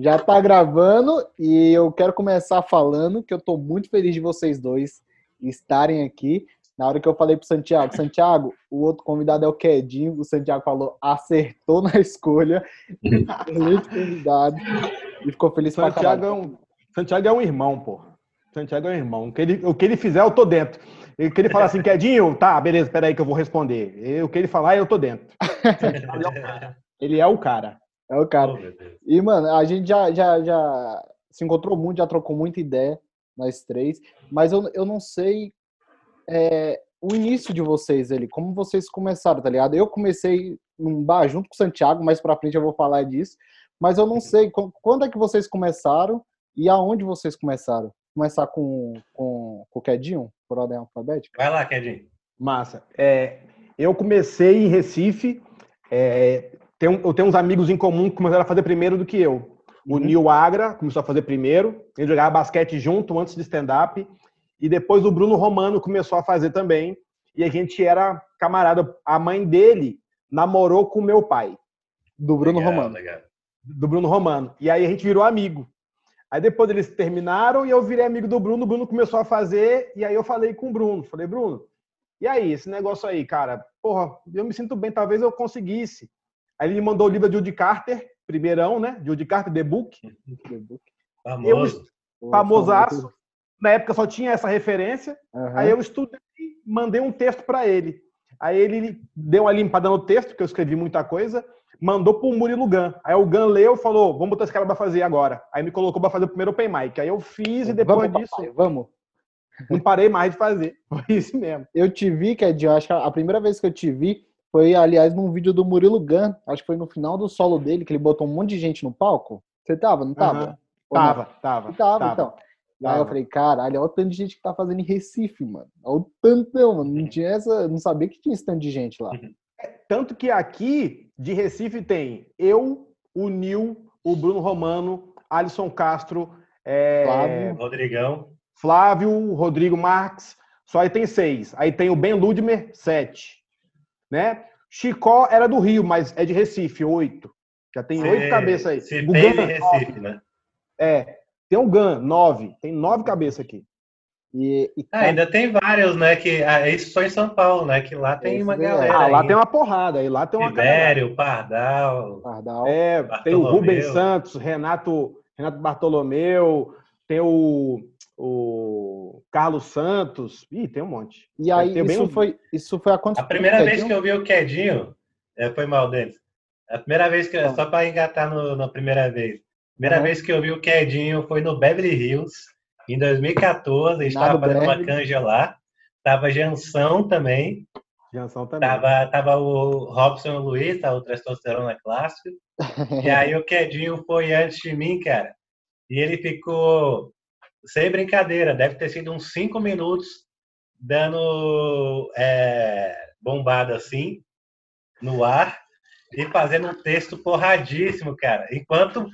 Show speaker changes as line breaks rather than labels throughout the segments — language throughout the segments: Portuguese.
Já tá gravando e eu quero começar falando que eu tô muito feliz de vocês dois estarem aqui. Na hora que eu falei pro Santiago, Santiago, o outro convidado é o Quedinho, o Santiago falou, acertou na escolha, excelente convidado, e ficou feliz
Santiago é um Santiago é um irmão, pô. Santiago é um irmão. O que ele, o que ele fizer, eu tô dentro. O que ele falar assim, Quedinho, tá, beleza, peraí que eu vou responder. O que ele falar, eu tô dentro. ele é o cara.
É o cara. E, mano, a gente já, já, já se encontrou muito, já trocou muita ideia, nós três, mas eu, eu não sei é, o início de vocês ali, como vocês começaram, tá ligado? Eu comecei num bar junto com o Santiago, mais pra frente eu vou falar disso, mas eu não sei quando é que vocês começaram e aonde vocês começaram. Começar com, com, com o Quedinho, por ordem alfabética?
Vai lá, Quedinho.
Massa. É, eu comecei em Recife, é, tenho, eu tenho uns amigos em comum que começaram a fazer primeiro do que eu. O uhum. Nil Agra começou a fazer primeiro, ele jogava basquete junto antes de stand-up, e depois o Bruno Romano começou a fazer também, e a gente era camarada. A mãe dele namorou com meu pai.
Do Bruno legal, Romano. Legal.
Do Bruno Romano. E aí a gente virou amigo. Aí depois eles terminaram e eu virei amigo do Bruno, o Bruno começou a fazer, e aí eu falei com o Bruno, falei, Bruno, e aí, esse negócio aí, cara, porra, eu me sinto bem, talvez eu conseguisse. Aí ele me mandou o livro de Judy Carter, primeirão, né? Judy Carter, The Book. The Book. Famoso. Eu, famosaço. Na época só tinha essa referência. Uhum. Aí eu estudei e mandei um texto para ele. Aí ele deu uma limpada no texto, porque eu escrevi muita coisa, mandou pro Murilo Gun. Aí o Gun leu e falou: vamos botar esse cara pra fazer agora. Aí me colocou pra fazer o primeiro Open Mic. Aí eu fiz e depois
vamos,
disso.
Papai, vamos.
Não parei mais de fazer. Foi isso mesmo.
Eu te vi, Ked, acho que a primeira vez que eu te vi foi, aliás, num vídeo do Murilo Gun. Acho que foi no final do solo dele, que ele botou um monte de gente no palco. Você tava, não tava? Uhum.
Tava, tava,
tava. Tava, então. Aí eu falei, caralho, olha o tanto de gente que tá fazendo em Recife, mano. Olha o tantão, mano. Não tinha essa. Não sabia que tinha esse tanto de gente lá. Uhum.
É, tanto que aqui, de Recife, tem eu, o Nil, o Bruno Romano, Alisson Castro, é...
Flávio, Rodrigão.
Flávio, Rodrigo Marques. Só aí tem seis. Aí tem o Ben Ludmer, sete né? Chicó era do Rio, mas é de Recife, oito. Já tem oito cabeças aí.
Se o Gan, Recife, né?
É, tem o GAN, nove. Tem nove cabeças aqui.
E, e... Ah, ainda tem vários, né? Que, ah, isso só em São Paulo, né? Que lá tem Esse uma galera.
Ah, lá tem uma porrada. Aí lá tem uma
Tibério, Pardal.
Pardal. É, tem o Rubens Santos, Renato, Renato Bartolomeu, tem o o Carlos Santos, ih, tem um monte.
E aí, isso, foi, isso foi a quanto
A primeira vez que eu vi o Quedinho, é, foi mal deles. A primeira vez que, ah. só para engatar no, na primeira vez, primeira uhum. vez que eu vi o Quedinho foi no Beverly Hills, em 2014, a gente estava fazendo uma canja lá, tava Jansão também,
Jansão também.
Tava, tava o Robson Luiz, tá, o testosterona clássico, e aí o Quedinho foi antes de mim, cara, e ele ficou sem brincadeira, deve ter sido uns cinco minutos dando é, bombada assim no ar e fazendo um texto porradíssimo, cara. Enquanto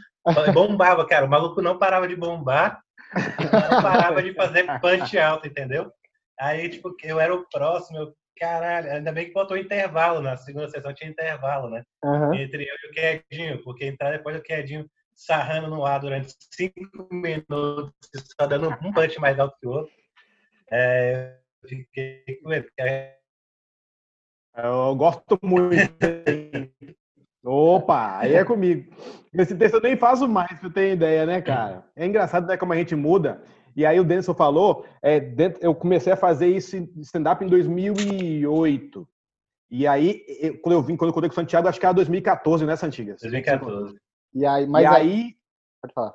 bombava, cara, o maluco não parava de bombar, não parava de fazer punch alto, entendeu? Aí, tipo, eu era o próximo, eu, caralho, ainda bem que botou intervalo, na segunda sessão tinha intervalo, né? Uhum. Entre eu e o Quedinho, porque entrar depois do Quedinho sarrando no ar durante cinco minutos, só dando um punch mais alto que o outro. É, eu fiquei com medo.
Eu gosto muito. Opa, aí é comigo. Esse texto eu nem faço mais, pra ter ideia, né, cara? É engraçado né, como a gente muda. E aí o Denison falou, é, dentro, eu comecei a fazer isso stand-up em 2008. E aí, eu, quando eu vim, quando eu contei com o Santiago, acho que era 2014, né, Santigas?
2014.
E aí, mas e aí, aí pode falar.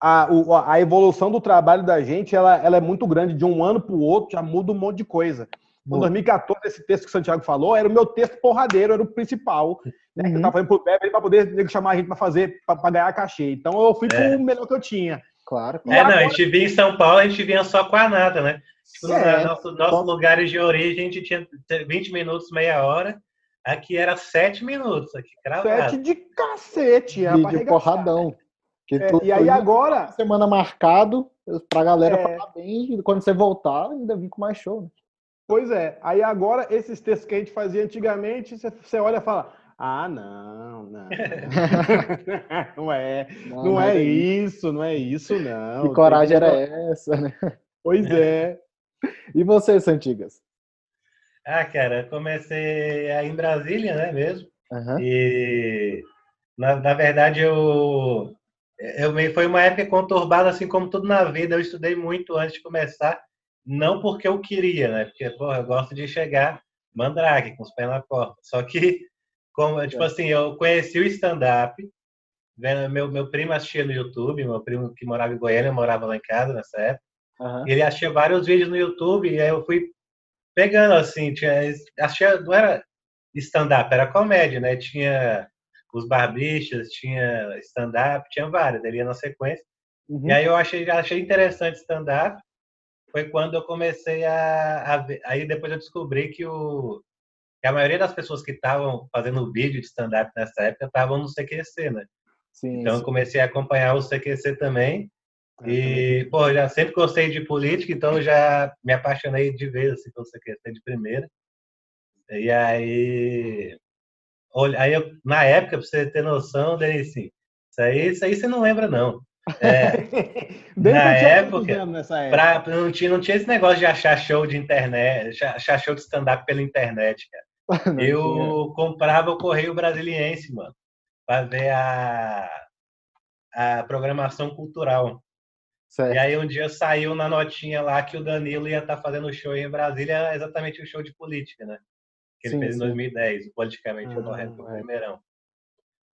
A, a, a, evolução do trabalho da gente ela, ela é muito grande. De um ano para o outro já muda um monte de coisa. Em 2014, esse texto que o Santiago falou era o meu texto porradeiro, era o principal. Né, uhum. Que eu tava fazendo pro Beverly para poder chamar a gente para fazer, para ganhar cachê. Então eu fui é. com o melhor que eu tinha.
Claro.
É, não, a gente vinha em São Paulo, a gente vinha só com a nada, né? Tipo, é. Nossos nosso lugares de origem, a gente tinha 20 minutos, meia hora. Aqui era sete minutos, aqui cravado.
Sete de cacete,
de, de porradão.
É, e aí agora...
Semana marcado pra galera é... falar bem, e quando você voltar, ainda vim com mais show. Né?
Pois é. Aí agora, esses textos que a gente fazia antigamente, você olha e fala, Ah, não, não. não é, não, não é isso, não é isso, não.
Que coragem era essa, né?
Pois é.
E você, Santigas?
Ah, cara, comecei aí em Brasília, né, mesmo. Uhum. E, na, na verdade, eu, eu foi uma época conturbada, assim como tudo na vida. Eu estudei muito antes de começar, não porque eu queria, né? Porque, porra, eu gosto de chegar mandrake, com os pés na porta. Só que como, tipo assim, eu conheci o stand-up, meu, meu primo assistia no YouTube, meu primo que morava em Goiânia, morava lá em casa nessa época. Uhum. Ele assistia vários vídeos no YouTube e aí eu fui pegando assim, tinha, assistia, não era stand-up, era comédia, né? Tinha os barbichas, tinha stand-up, tinha vários, ele ia na sequência. Uhum. E aí eu achei, achei interessante stand-up. Foi quando eu comecei a, a ver. Aí depois eu descobri que o, que a maioria das pessoas que estavam fazendo vídeo de stand-up nessa época estavam no CQC, né? Sim, então sim. eu comecei a acompanhar o CQC também. E, pô, já sempre gostei de política, então já me apaixonei de vez assim, pelo CQC de primeira. E aí, aí eu, na época, pra você ter noção, Denise, isso aí, isso aí você não lembra, não. É, na época, época. Pra, não, tinha, não tinha esse negócio de achar show de internet, achar show de stand-up pela internet, cara. eu tinha. comprava o Correio Brasiliense, mano, para ver a, a programação cultural. Certo. E aí um dia saiu na notinha lá que o Danilo ia estar tá fazendo show em Brasília, exatamente o show de política, né? Que ele sim, fez em 2010, o politicamente ah, correto do é. primeirão.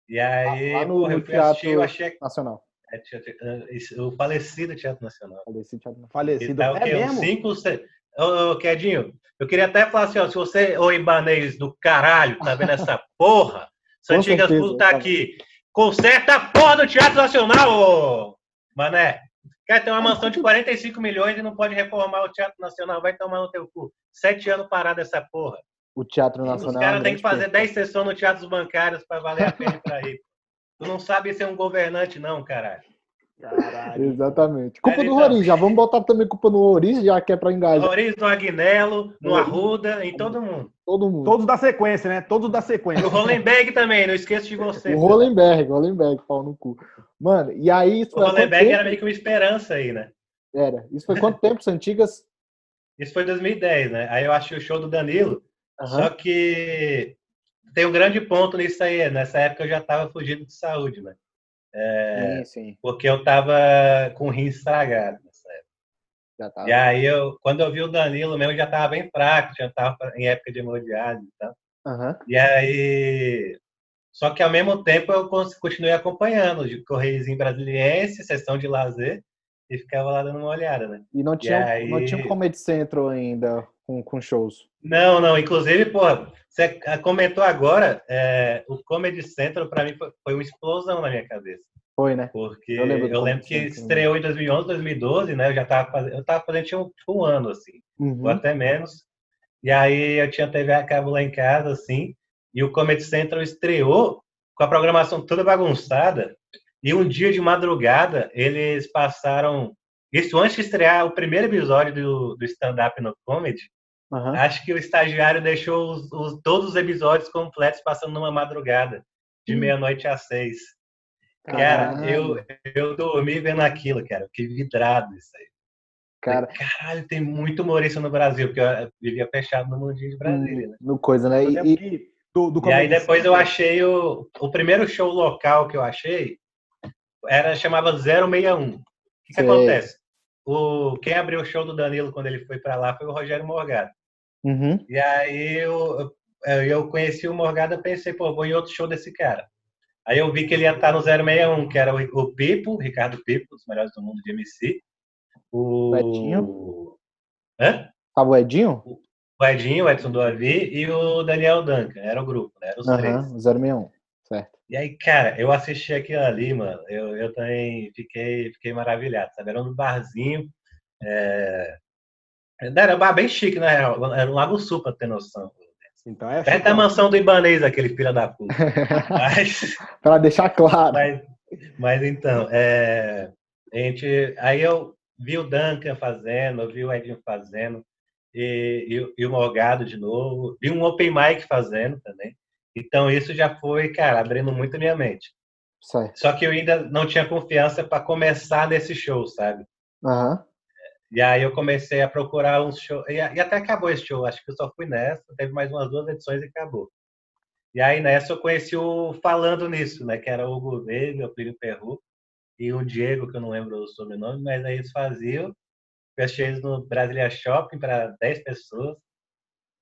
E aí,
lá no, porra, eu fui assistir, eu achei nacional.
É, ah, o falecido Teatro Nacional.
Falecido Teatro Nacional. Falecido.
Tá, é mesmo? Cinco, seis... Ô, ô, Quedinho, eu queria até falar assim, ó, se você, ô Ibanês do caralho, tá vendo essa porra? Santigas Pulo tá aqui. Conserta a porra do Teatro Nacional, ô Mané. Quer ter uma mansão de 45 milhões e não pode reformar o Teatro Nacional, vai tomar no teu cu. Sete anos parado essa porra.
O Teatro Nacional. Os
caras têm que fazer 10 sessões no Teatro dos Bancários para valer a pena pra ir. Tu não sabe ser um governante, não, caralho.
Caralho. Exatamente. Culpa do Roriz, já vamos botar também culpa no Roriz, já que é pra engajar.
Roriz, no Agnello, no Arruda, em todo mundo.
Todo mundo. Todos da sequência, né? Todos da sequência.
O Hollenberg também, não esqueça de você.
O Hollenberg, Hollenberg, pau no cu. Mano, e aí...
Isso o Hollenberg era meio que uma esperança aí, né?
Era. Isso foi quanto tempo, Santigas?
Isso foi 2010, né? Aí eu achei o show do Danilo, uhum. só que tem um grande ponto nisso aí. Nessa época eu já tava fugindo de saúde, né? É, sim, sim. Porque eu tava com o rim estragado nessa época. E aí, eu, quando eu vi o Danilo mesmo, já tava bem fraco, já tava em época de hemodiálise e tal. Uhum. E aí. Só que ao mesmo tempo eu continuei acompanhando de Correiozinho Brasiliense, sessão de lazer, e ficava lá dando uma olhada, né?
E não tinha, e aí... não tinha um Comedy Central ainda com, com shows?
Não, não. Inclusive, pô, você comentou agora, é, o Comedy Central para mim foi, foi, uma explosão na minha cabeça.
Foi, né?
Porque eu lembro, eu lembro que estreou em 2011, 2012, né? Eu já tava fazendo, eu tava fazendo tinha um, tipo, um ano assim, uhum. ou até menos. E aí eu tinha TV a cabo lá em casa assim, e o Comedy Central estreou com a programação toda bagunçada. E um dia de madrugada eles passaram isso antes de estrear o primeiro episódio do, do stand-up no comedy, Uhum. Acho que o estagiário deixou os, os, todos os episódios completos passando numa madrugada, de hum. meia-noite às seis. Caralho. Cara, eu, eu dormi vendo aquilo, cara. Que vidrado isso aí. Cara, Caralho, tem muito humorista no Brasil, porque eu vivia fechado no mundinho de Brasília, né?
No coisa, né? E,
do, do e aí depois eu achei o, o primeiro show local que eu achei era chamava 061. O que, que acontece? O, quem abriu o show do Danilo quando ele foi para lá foi o Rogério Morgado. Uhum. E aí eu, eu conheci o Morgado e pensei, pô, vou em outro show desse cara. Aí eu vi que ele ia estar no 061, que era o, o Pipo, Ricardo Pipo, dos melhores do mundo de MC.
O Edinho.
Hã?
Tava o Edinho?
O Edinho, o Edson do Avi e o Daniel Duncan. Era o grupo, né? Eram os uhum, três.
061, certo.
E aí, cara, eu assisti aquilo ali, mano. Eu, eu também fiquei, fiquei maravilhado, sabe? Era um barzinho. É... Era um bar bem chique, na real. Era um Lago Sul, pra ter noção. Então é Perto da mansão do Ibanês, aquele filho da puta.
Mas... pra deixar claro.
Mas, mas então, é... a gente... aí eu vi o Duncan fazendo, eu vi o Edinho fazendo, e, e, e o Morgado de novo. Vi um Open Mic fazendo também. Então isso já foi, cara, abrindo muito a minha mente.
Certo.
Só que eu ainda não tinha confiança para começar nesse show, sabe?
Aham.
E aí eu comecei a procurar uns shows. E, e até acabou esse show. Acho que eu só fui nessa. Teve mais umas duas edições e acabou. E aí nessa eu conheci o Falando Nisso, né? Que era o Hugo Veiga, o Plínio Perru e o Diego, que eu não lembro o sobrenome, mas aí eles faziam. Fechei eles no Brasilia Shopping para 10 pessoas.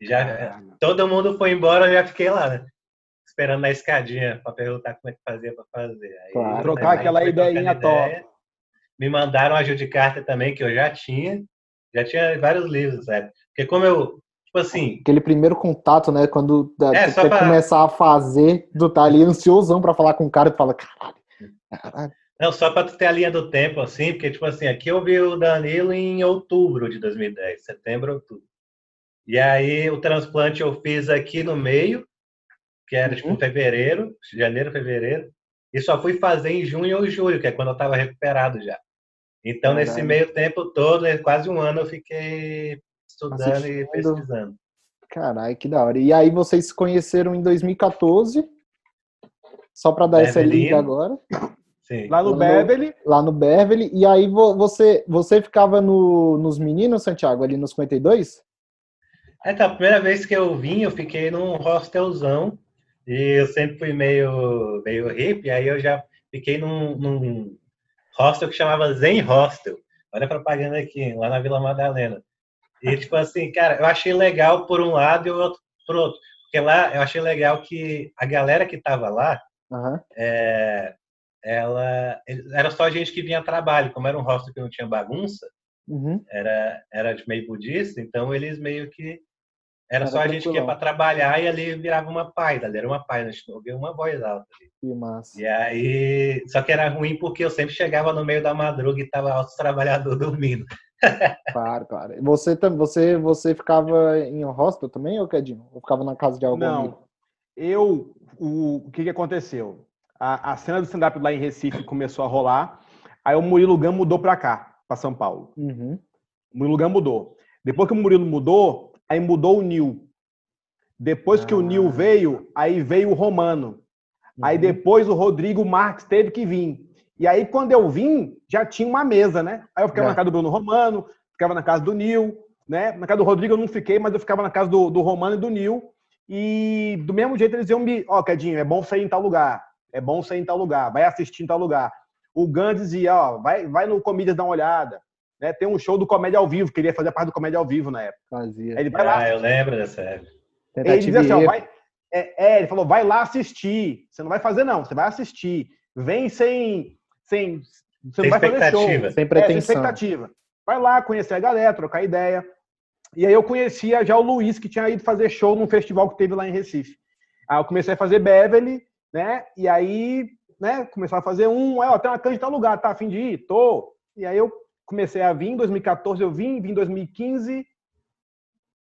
E já
Caramba.
todo mundo foi embora, eu já fiquei lá, né? Esperando na escadinha para perguntar como é que fazia para fazer. Aí,
Claro.
Trocar aquela ideinha top.
Me mandaram a de carta também, que eu já tinha. Já tinha vários livros, sabe? Porque como eu, tipo assim,
Aquele primeiro contato, né? Quando
É,
quer
pra-
começar a fazer, tu tá ali ansiosão pra falar com o cara e tu fala, caralho, caralho.
Não, só para tu ter a linha do tempo, assim, porque, tipo assim, aqui eu vi o Danilo em outubro de 2010, setembro, outubro. E aí o transplante eu fiz aqui no meio, que era tipo
Uhum.
fevereiro, janeiro, fevereiro, e só fui fazer em junho ou julho, que é quando eu tava recuperado já. Então, nesse meio tempo todo, né, quase um ano, eu fiquei estudando e
Assistindo.
pesquisando.
Caralho, que da hora. E aí vocês se conheceram em 2014, só pra dar essa
Beverly.
liga agora,
Sim.
Lá no
Lá no-
Beverly,
lá no Beverly. E aí vo- você, você ficava no, nos meninos, Santiago, ali nos 52?
Então, a primeira vez que eu vim, eu fiquei num hostelzão e eu sempre fui meio, meio hippie, aí eu já fiquei num, num hostel que chamava Zen Hostel. Olha a propaganda aqui, lá na Vila Madalena. E, tipo assim, cara, eu achei legal por um lado e o outro por outro. Porque lá eu achei legal que a galera que tava lá,
Aham.
é, ela era só gente que vinha a trabalho. Como era um hostel que não tinha bagunça,
Uhum.
era, era meio budista, então eles meio que. Era
Era
só a gente que ia para trabalhar e ali virava uma ali era uma paz, a gente ouvia uma voz alta. ali.
Que massa.
E aí, só que era ruim porque eu sempre chegava no meio da madruga e tava os trabalhadores dormindo.
Claro, claro. Você, você, você ficava em hostel também, ou Kedinho? Ou ficava na casa de algum amigo?
não. Eu, o, o que, que aconteceu? A, a cena do stand-up lá em Recife começou a rolar. Aí o Murilo Gun mudou pra cá, pra São Paulo.
Uhum.
O Murilo Gun mudou. Depois que o Murilo mudou, aí mudou o Nil. Depois que o Nil
Ah.
veio, aí veio o Romano. Aí
Uhum.
depois o Rodrigo Marques teve que vir. E aí, quando eu vim, já tinha uma mesa, né? Aí eu ficava
Já.
na casa do Bruno Romano, ficava na casa do Nil, né? Na casa do Rodrigo eu não fiquei, mas eu ficava na casa do, do Romano e do Nil. E do mesmo jeito eles iam me. Ó, Cadinho, é bom sair em tal lugar. É bom sair em tal lugar. Vai assistir em tal lugar. O Gan dizia, ó, vai, vai no Comídias dar uma olhada. Né? Tem um show do Comédia ao Vivo, queria fazer parte do Comédia ao Vivo na época.
Fazia.
Aí ele vai lá
Ah, eu lembro dessa época.
ele assim, ó, vai, é, é, ele falou, vai lá assistir. Você não vai fazer, não, você vai assistir. Vem sem. sem você
Sem
não vai fazer show.
expectativa.
Sem
É, sem
pretensão.
expectativa. Vai lá conhecer a galera, trocar ideia. E aí eu conhecia já o Luiz, que tinha ido fazer show num festival que teve lá em Recife. Aí eu comecei a fazer Beverly, né? E aí, né, começou a fazer um, é, ó, tem uma canja em tal lugar, tá a fim de ir? Tô. E aí eu comecei a vir, em 2014 eu vim, vim em 2015,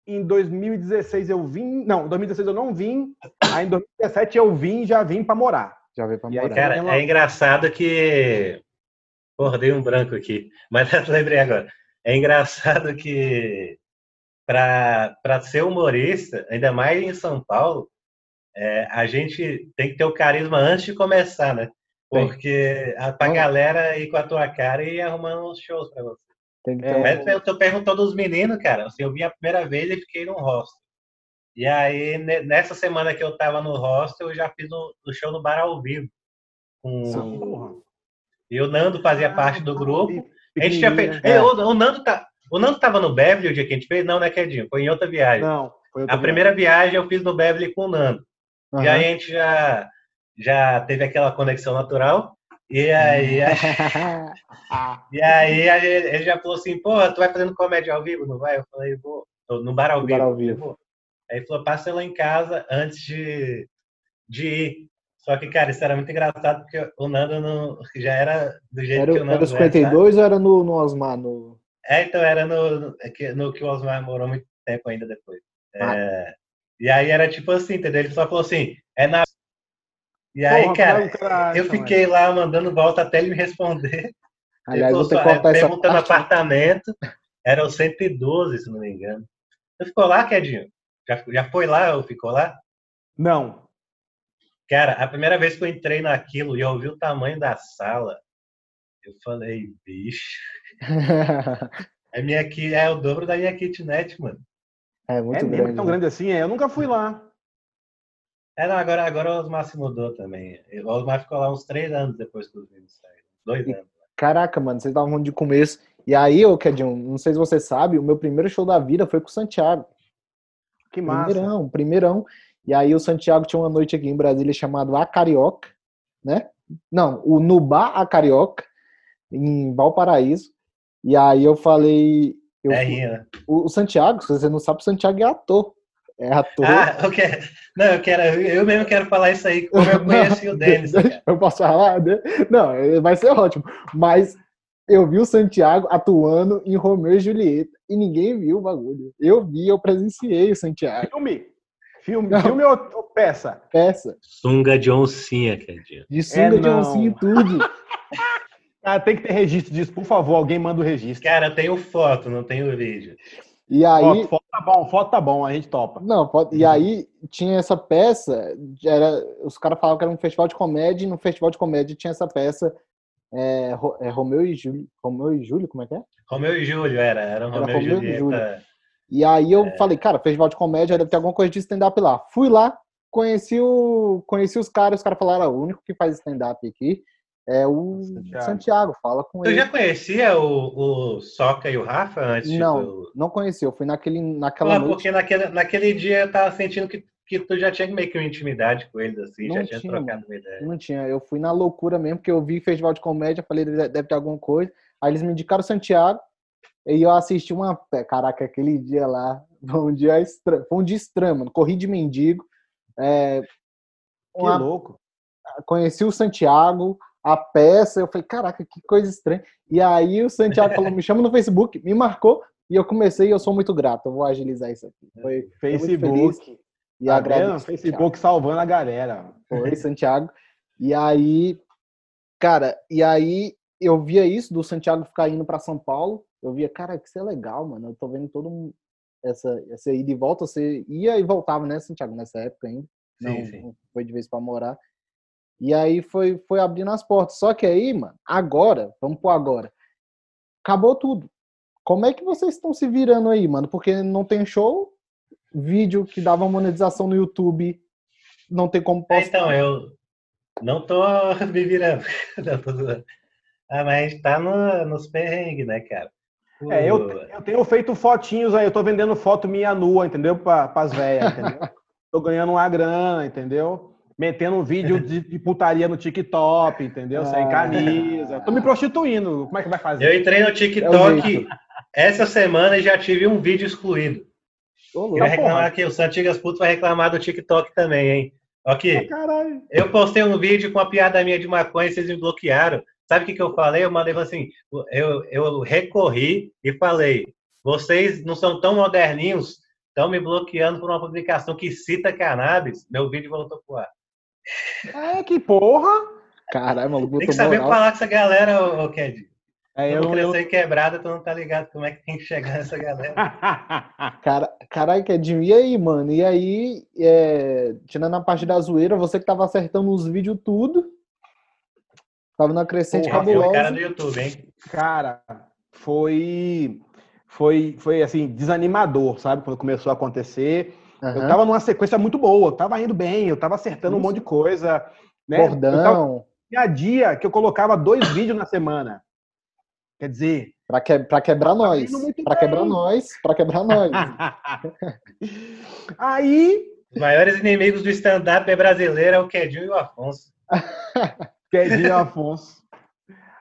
em 2016 eu vim, não, em 2016 eu não vim, aí em 2017 eu vim, já vim pra morar.
Já veio pra
E aí,
morar.
Cara, é engraçado que. Porra, dei um branco aqui, mas lembrei agora. É engraçado que para ser humorista, ainda mais em São Paulo, é, a gente tem que ter o carisma antes de começar, né? Porque a, pra
Não.
galera ir com a tua cara e arrumando uns shows pra você.
Tem que
É,
ter um-
Mas eu tô perguntando dos meninos, cara. Assim, eu vim a primeira vez e fiquei num hostel. E aí, ne- nessa semana que eu tava no hostel, eu já fiz o, o show no bar ao vivo. Com... E o Nando fazia parte do grupo. A gente tinha feito. É, o, o Nando tá. O Nando tava no Beverly o dia que a gente fez? Não, né, Kedinho? Foi em outra viagem.
Não, foi outra
a primeira viagem eu fiz no Beverly com o Nando. E
Aham.
aí a gente já, já teve aquela conexão natural. E aí, e aí a ele já falou assim, porra, tu vai fazendo comédia ao vivo, não vai? Eu falei, vou. No bar ao
No
vivo.
bar ao vivo.
Aí ele falou, passa lá em casa antes de, de ir. Só que, cara, isso era muito engraçado, porque o Nando não, já era do jeito
Era,
que o Nando
era
é,
52 ou era no, no Osmar? No...
é, então era no, no, é que- no que o Osmar morou muito tempo ainda depois.
Ah.
É, e aí era tipo assim, entendeu? Ele só falou assim, é na. E aí,
Porra,
cara, eu fiquei lá mandando volta até ele me responder.
Aliás, ter que
Depois,
cortar essa
perguntando
parte.
apartamento, era o 112, se não me engano. Você ficou lá, Kedinho? Já, já foi lá ou ficou lá?
Não.
Cara, a primeira vez que eu entrei naquilo e eu vi o tamanho da sala, eu falei, bicho. a minha aqui é o dobro da minha kitnet, mano.
É muito
é
grande.
tão
né?
grande assim? É, eu nunca fui lá.
É, não, agora, agora o Osmar se mudou também. O Osmar ficou lá uns três anos depois que os vídeos saíram. Dois
E-
anos.
Caraca, mano, vocês estavam falando de começo. E aí, ô Kedinho, não sei se você sabe, o meu primeiro show da vida foi com o Santiago.
Que massa.
Primeirão, primeirão. E aí o Santiago tinha uma noite aqui em Brasília chamado A Carioca, né? Não, o Nubá A Carioca, em Valparaíso. E aí eu falei. Eu,
é né?
o, o Santiago, se você não sabe, o Santiago é ator. É ator.
Ah, eu quero. Não, eu quero. Eu mesmo quero falar isso aí, como eu conheci o Denis.
Eu posso falar? né? Não, é- vai ser ótimo. Mas eu vi o Santiago atuando em Romeu e Julieta e ninguém viu o bagulho. Eu vi, eu presenciei o Santiago.
Filme? Filme,
Não.
filme ou, ou peça?
Peça.
Sunga de oncinha, Kedinho.
De sunga de
não.
oncinha e tudo.
Ah, tem que ter registro disso, por favor. Alguém manda o registro.
Cara, eu tenho foto, não tenho vídeo.
E aí.
Foto, foto tá bom, foto tá bom, a gente topa.
Não, pode- e aí tinha essa peça, era, os caras falavam que era um festival de comédia, e no festival de comédia tinha essa peça é, é, Romeu e Júlio. Romeu e Júlio, como é que é?
Romeu e Júlio era, era um
Era
Romeu e
Romeu e
Julieta.
E aí eu
É.
falei, cara, festival de comédia deve ter alguma coisa de stand-up lá. Fui lá, conheci, o, conheci os caras, os caras falaram, ah, o único que faz stand-up aqui é o
Santiago.
Santiago, fala com
Tu
ele.
já conhecia o, o Soca e o Rafa antes?
Não,
do-
não conheci, eu fui naquele, naquela
Pô,
noite.
porque naquele, naquele dia eu tava sentindo que, que tu já tinha meio que uma intimidade com eles, assim,
Não
já tinha
tinha,
trocado uma ideia.
Não tinha, eu fui na loucura mesmo, porque eu vi festival de comédia, falei, deve deve ter alguma coisa. Aí eles me indicaram Santiago, e eu assisti uma. Caraca, aquele dia lá, foi um dia estranho, foi um dia estranho, mano. Corri de mendigo, é,
Que
uma-
louco.
conheci o Santiago, a peça, eu falei, caraca, que coisa estranha. E aí o Santiago falou, me chama no Facebook, me marcou, e eu comecei, e eu sou muito grato, eu vou agilizar isso aqui. Foi,
Facebook.
e
Tá
agradeço.
Facebook salvando a galera.
Foi, Santiago. E aí, cara, e aí eu via isso do Santiago ficar indo para São Paulo. Eu via, cara, que isso é legal, mano. Eu tô vendo todo mundo, essa, essa ida e volta. Você ia e voltava, né, Santiago, nessa época ainda. Não,
Sim,
foi de vez para morar. E aí foi, foi abrindo as portas. Só que aí, mano, agora, vamos por agora. Acabou tudo. Como é que vocês estão se virando aí, mano? Porque não tem show, vídeo que dava monetização no YouTube, não tem como postar.
Então, eu não tô me virando. Não, tô. Ah, mas a gente tá no, nos perrengues, né, cara?
É, eu, eu tenho feito fotinhos aí, eu tô vendendo foto minha nua, entendeu? Para as velhas, entendeu? tô ganhando uma grana, entendeu? Metendo um vídeo de, de putaria no TikTok, entendeu? Sem
Ah.
camisa. Tô me prostituindo. Como é que vai fazer?
Eu entrei no
É
TikTok
jeito.
essa semana e já tive um vídeo excluído.
Ô,
E
louco.
vai reclamar aqui, o Santigas Puto vai reclamar do TikTok também, hein? Aqui,
Caralho.
eu postei um vídeo com a piada minha de maconha e vocês me bloquearam. Sabe o que, que eu falei? Eu mandei assim, eu, eu recorri e falei, vocês não são tão moderninhos, estão me bloqueando por uma publicação que cita cannabis. Meu vídeo voltou pro ar.
É, que porra.
Caralho, maluco,
Tem que saber
moral.
falar com essa galera, ô, ô Ked.
É,
Eu
eu, eu...
crescer quebrada, tu não tá ligado como é que tem que chegar nessa galera.
Cara, caralho, Kedinho, e aí, mano? E aí, é, tirando a parte da zoeira, você que tava acertando os vídeos tudo, tava na crescente
Porra,
o cara
cabulosa.
do YouTube, hein?
Cara, foi, foi, foi assim, desanimador, sabe? Quando começou a acontecer. Eu
Aham.
tava numa sequência muito boa, eu tava indo bem, eu tava acertando um
Isso.
monte de coisa. Né? Eu tava-
Bordão,
Tinha dia que eu colocava dois vídeos na semana. Quer dizer,
pra, que, pra quebrar nós. Pra
bem.
quebrar nós, pra quebrar nós.
aí,
Os maiores inimigos do stand-up é brasileiro é o Kedinho e o Afonso.
Quedinho Afonso.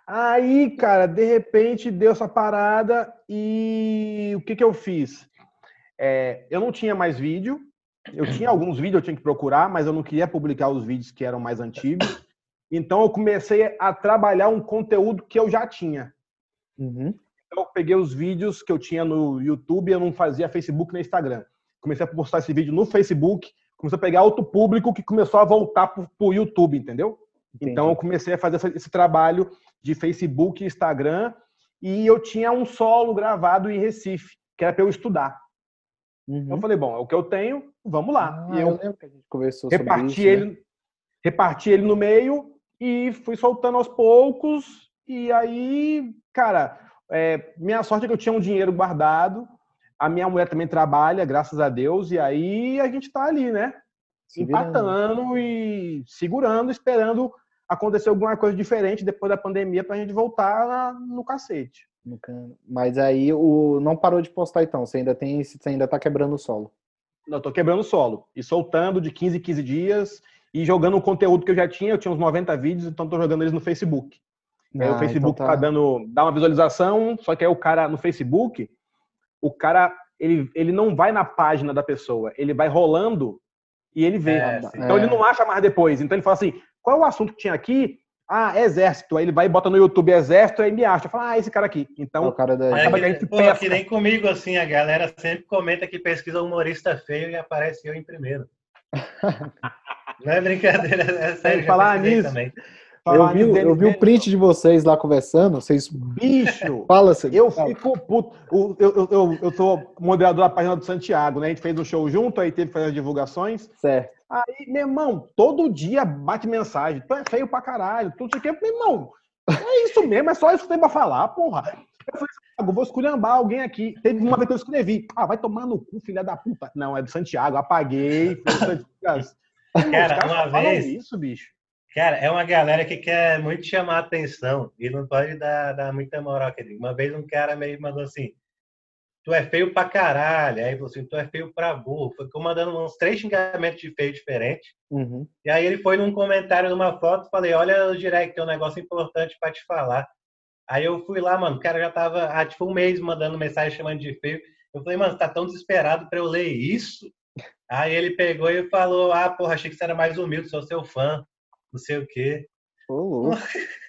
Aí, cara, de repente deu essa parada e o que que eu fiz? É, eu não tinha mais vídeo. Eu tinha alguns vídeos, eu tinha que procurar, mas eu não queria publicar os vídeos que eram mais antigos. Então eu comecei a trabalhar um conteúdo que eu já tinha.
Uhum.
Então, eu peguei os vídeos que eu tinha no YouTube, eu não fazia Facebook nem Instagram. Comecei a postar esse vídeo no Facebook, comecei a pegar outro público que começou a voltar pro, pro YouTube, entendeu?
Entendi.
Então eu comecei a fazer essa- esse trabalho de Facebook e Instagram e eu tinha um solo gravado em Recife, que era para eu estudar.
Uhum.
Eu falei, bom, é o que eu tenho, vamos lá.
Ah,
e
eu
eu
lembro que a gente conversou sobre
reparti
isso, né?
ele, reparti ele no meio e fui soltando aos poucos. E aí, cara, é, minha sorte é que eu tinha um dinheiro guardado. A minha mulher também trabalha, graças a Deus. E aí a gente tá ali, né? Se empatando virando. e segurando, esperando acontecer alguma coisa diferente depois da pandemia pra gente voltar no cacete.
Mas aí o não parou de postar então, você ainda tem, você ainda tá quebrando o solo.
Não, tô quebrando o solo e soltando de 15 em 15 dias e jogando o conteúdo que eu já tinha, eu tinha uns 90 vídeos, então tô jogando eles no Facebook. Ah, aí o Facebook então tá... tá... dando dá uma visualização, só que aí o cara no Facebook, o cara ele, ele não vai na página da pessoa, ele vai rolando e ele vê. É, então é. ele não acha mais depois. Então ele fala assim: qual é o assunto que tinha aqui? Ah, exército. Aí ele vai e bota no YouTube exército, aí me acha. Fala, ah, esse cara aqui. Então,
o cara da... acaba que a gente pô, que nem comigo, assim, a galera sempre comenta que pesquisa humorista feio e aparece eu em primeiro. Não é brincadeira, é sério.
Falar nisso. Também.
Eu vi, eu vi o print de vocês lá conversando, vocês...
Bicho!
Fala, você.
Eu fico puto. Eu, eu, eu, eu sou moderador da página do Santiago, né? A gente fez um show junto, aí teve que fazer as divulgações.
Certo.
Aí, meu irmão, todo dia bate mensagem. Tu é feio pra caralho. Tudo isso aqui. Meu irmão, é isso mesmo, é só isso que tem pra falar, porra. Eu falei, Santiago, vou esculhambar alguém aqui. Teve uma vez que eu escrevi. Ah, vai tomar no cu, filha da puta. Não, é do Santiago. Apaguei.
Cara, uma vez. Isso, bicho. Cara, é uma galera que quer muito chamar atenção e não pode dar, dar muita moral. Uma vez um cara meio mandou assim: tu é feio pra caralho. Aí você, assim, tu é feio pra burro. Ficou mandando uns três xingamentos de feio diferentes.
Uhum.
E aí ele foi num comentário numa foto falei, olha o direct, tem um negócio importante pra te falar. Aí eu fui lá, mano, o cara já tava há tipo um mês mandando mensagem chamando de feio. Eu falei, mano, você tá tão desesperado pra eu ler isso? Aí ele pegou e falou, ah, porra, achei que você era mais humilde, sou seu fã, não sei o quê.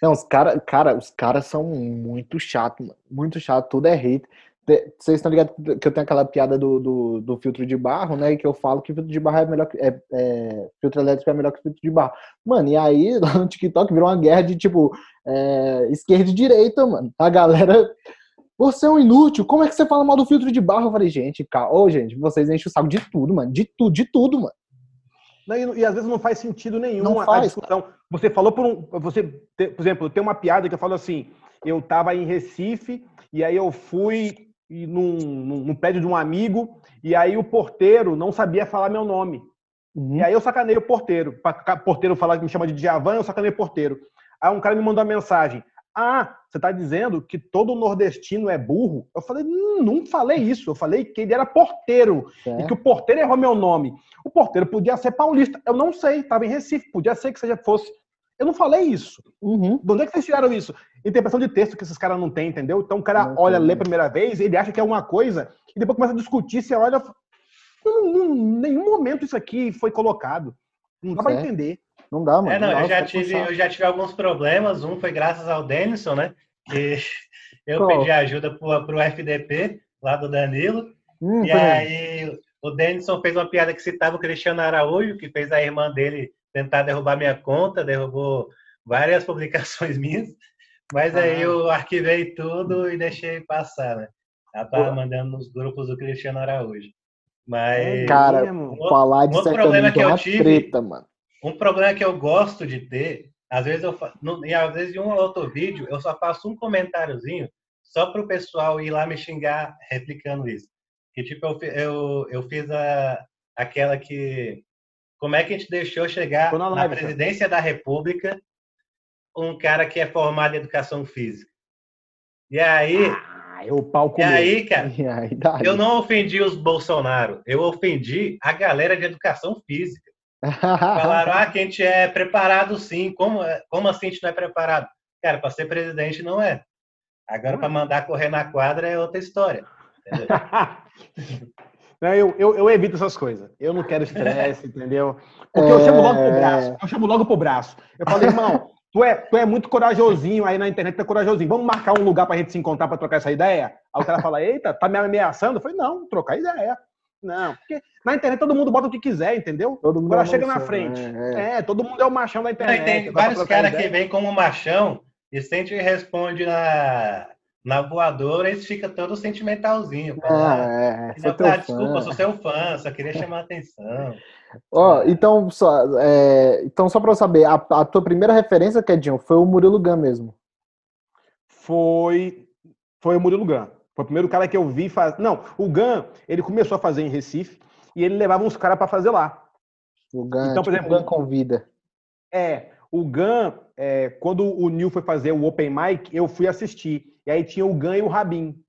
Não, os caras cara, os caras são muito chato, mano. Muito chato, tudo é hate. Vocês estão ligados que eu tenho aquela piada do, do, do, filtro de barro, né? E que eu falo que filtro de barro é melhor que. É, é, filtro elétrico é melhor que filtro de barro. Mano, e aí lá no TikTok virou uma guerra de tipo é, esquerda e direita, mano. A galera. Você é um inútil, como é que você fala mal do filtro de barro? Eu falei, gente, cara, ô, gente, vocês enchem o saco de tudo, mano. De tudo, de tudo, mano.
Não, e, e, às vezes não faz sentido nenhum não a, faz, a discussão. Cara. Você falou por um. Você, por exemplo, tem uma piada que eu falo assim: eu tava em Recife e aí eu fui e num, num, num, prédio de um amigo, e aí o porteiro não sabia falar meu nome. Uhum. E aí eu sacanei o porteiro. O porteiro falar que me chama de Djavan, eu sacanei o porteiro. Aí um cara me mandou uma mensagem. Ah, você está dizendo que todo nordestino é burro? Eu falei, hum, não falei isso. Eu falei que ele era porteiro é. e que o porteiro errou meu nome. O porteiro podia ser paulista. Eu não sei, estava em Recife. Podia ser que seja fosse eu não falei isso.
Uhum.
De onde é que vocês tiraram isso? Interpretação de texto que esses caras não têm, entendeu? Então o cara não, olha, lê a primeira vez, ele acha que é uma coisa, e depois começa a discutir, você olha. Em nenhum momento isso aqui foi colocado. Não dá pra entender.
Não dá, mano.
É, não,
não
eu, já tive, eu já tive alguns problemas. Um foi graças ao Denison, né? Que eu pedi ajuda pro, pro FDP, lá do Danilo. Hum, e aí o Denison fez uma piada que citava o Cristiano Araújo, que fez a irmã dele tentar derrubar minha conta, derrubou várias publicações minhas, mas ah. aí eu arquivei tudo e deixei passar, né? Ela tava mandando nos grupos do Cristiano Araújo. Mas.
Cara, um, falar disso um problema que eu tive, treta, mano.
Um problema que eu gosto de ter, às vezes eu no, e às vezes em um ou outro vídeo, eu só faço um comentáriozinho só para o pessoal ir lá me xingar replicando isso. Que tipo, eu, eu, eu fiz a, aquela que como é que a gente deixou chegar na, live, na presidência da República um cara que é formado em educação física? E aí.
Ah, eu pau
e aí, cara, aí, eu não ofendi os Bolsonaro, eu ofendi a galera de educação física. Falaram, ah, que a gente é preparado sim. Como, como assim a gente não é preparado? Cara, para ser presidente não é. Agora, para mandar correr na quadra é outra história.
Eu, eu, eu, evito essas coisas. Eu não quero estresse, entendeu? Porque é... eu chamo logo pro braço. Eu chamo logo pro braço. Eu falo, irmão, tu é, tu é muito corajosinho aí na internet, tu é corajosinho. Vamos marcar um lugar pra gente se encontrar pra trocar essa ideia? Aí o cara fala, eita, tá me ameaçando? Eu falei, não, trocar ideia. Não, porque na internet todo mundo bota o que quiser, entendeu?
Todo mundo
Agora é chega na frente. É, é. todo mundo é o machão da internet.
Não, tem vários caras que vêm como machão e sempre responde na, na voadora eles ficam todo sentimentalzinho.
Ah, é,
é. Ah, desculpa, sou seu fã, só queria chamar a atenção.
Ó, então, só, é, então, só para eu saber, a, a, tua primeira referência, Kedinho, foi o Murilo Gun mesmo?
Foi, foi o Murilo Gun. Foi o primeiro cara que eu vi fazer. Não, o Gun, ele começou a fazer em Recife e ele levava uns caras para fazer lá.
O Gun, então, por tipo, exemplo, o Gun convida.
É, o Gun, é, quando o Nil foi fazer o Open Mic, eu fui assistir. E aí tinha o Gun e o Rabin.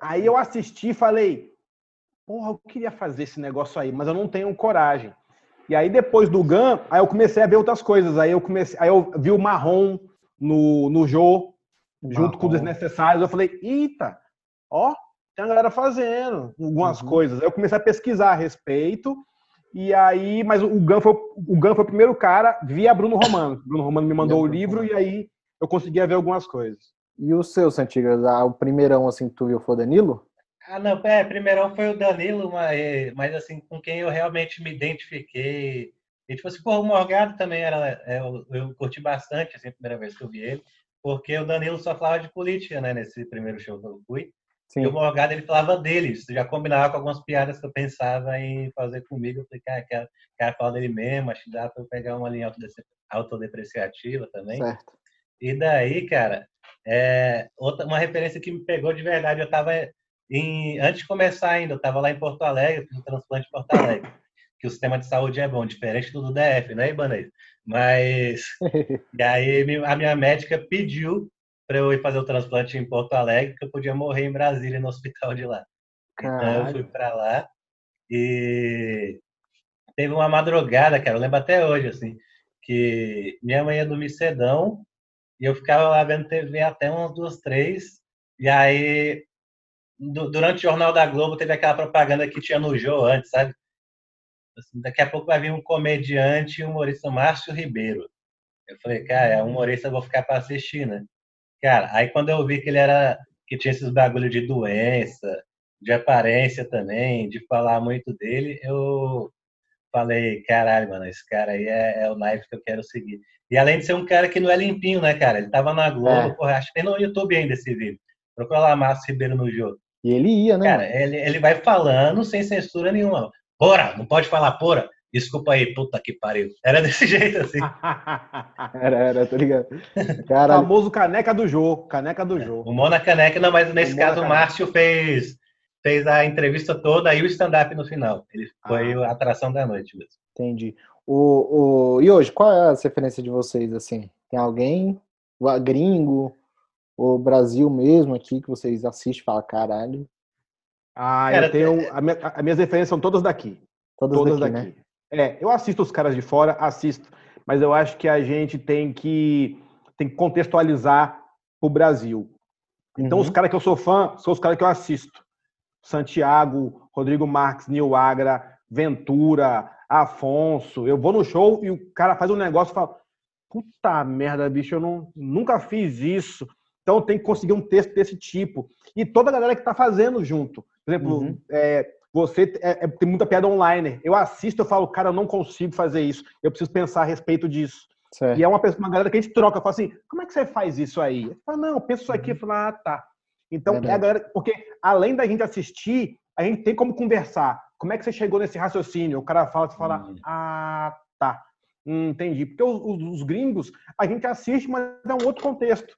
Aí eu assisti e falei, porra, eu queria fazer esse negócio aí, mas eu não tenho coragem. E aí depois do Gun, aí eu comecei a ver outras coisas. Aí eu comecei, aí eu vi o Marrom no, no Jô, junto com o Desnecessários. Eu falei, eita, ó, tem a galera fazendo algumas uhum. coisas. Aí eu comecei a pesquisar a respeito. E aí, mas o Gun foi o, Gun foi o primeiro cara via Bruno Romano. Bruno Romano me mandou o livro e aí eu conseguia ver algumas coisas.
E o seu, Santigas? Ah, o primeirão assim que tu viu foi o Danilo?
Ah, não, é, primeirão foi o Danilo, mas, mas assim, com quem eu realmente me identifiquei. E tipo assim, pô, o Morgado também era. É, eu, eu curti bastante, assim, a primeira vez que eu vi ele, porque o Danilo só falava de política, né, nesse primeiro show que eu fui. Sim. E o Morgado, ele falava deles, já combinava com algumas piadas que eu pensava em fazer comigo. Eu falei, cara, cara, cara fala dele mesmo, acho que dá pra eu pegar uma linha autodepreciativa também. Certo. E daí, cara, é, outra, uma referência que me pegou de verdade, eu tava em, antes de começar ainda, eu tava lá em Porto Alegre, fiz um transplante em Porto Alegre, que o sistema de saúde é bom, diferente do do DF, né, Ibanez? Mas, e aí a minha médica pediu para eu ir fazer o transplante em Porto Alegre, que eu podia morrer em Brasília, no hospital de lá. Caralho. Então eu fui para lá e teve uma madrugada, cara, eu lembro até hoje, assim, que minha mãe ia dormir cedão e eu ficava lá vendo TV até umas duas, três, e aí durante o Jornal da Globo teve aquela propaganda que tinha no Jô antes, sabe? Assim, daqui a pouco vai vir um comediante e humorista Márcio Ribeiro. Eu falei, cara, é humorista, eu vou ficar para assistir, né? Cara, aí quando eu vi que ele era que tinha esses bagulho de doença, de aparência também, de falar muito dele, eu falei, caralho, mano, esse cara aí é, é o knife que eu quero seguir. E além de ser um cara que não é limpinho, né, cara? Ele tava na Globo, é. porra, acho que tem no YouTube ainda esse vídeo. Procura lá Márcio Ribeiro no jogo.
E ele ia, né?
Cara, ele, ele vai falando sem censura nenhuma. Porra, não pode falar porra. Desculpa aí, puta que pariu. Era desse jeito assim.
era, era, tá ligado?
Caralho. O famoso caneca do jogo, caneca do jogo.
O Mona Caneca, não, mas nesse o caso o Márcio fez, fez a entrevista toda e o stand-up no final. Ele foi ah. a atração da noite mesmo.
Entendi. O, o... E hoje, qual é a referência de vocês, assim? Tem alguém, o gringo, o Brasil mesmo aqui, que vocês assistem e falam, caralho?
Ah, Cara, eu tenho... É... A minha, as minhas referências são todas daqui. Todas, todas daqui, daqui. Né? É, eu assisto os caras de fora, assisto, mas eu acho que a gente tem que, tem que contextualizar o Brasil. Então, uhum. os caras que eu sou fã são os caras que eu assisto. Santiago, Rodrigo Marques, Nil Agra, Ventura, Afonso. Eu vou no show e o cara faz um negócio e fala: Puta merda, bicho, eu não, nunca fiz isso. Então tem que conseguir um texto desse tipo. E toda a galera que está fazendo junto. Por exemplo, uhum. é, você é, é, tem muita piada online. Eu assisto, eu falo, cara, eu não consigo fazer isso. Eu preciso pensar a respeito disso. Certo. E é uma, uma galera que a gente troca, fala assim, como é que você faz isso aí? Eu falo, não, eu penso isso aqui. Eu falo, ah, tá. Então, é a galera, porque além da gente assistir, a gente tem como conversar. Como é que você chegou nesse raciocínio? O cara fala, você fala, uhum. ah, tá. Hum, entendi. Porque os, os, os, gringos, a gente assiste, mas é um outro contexto.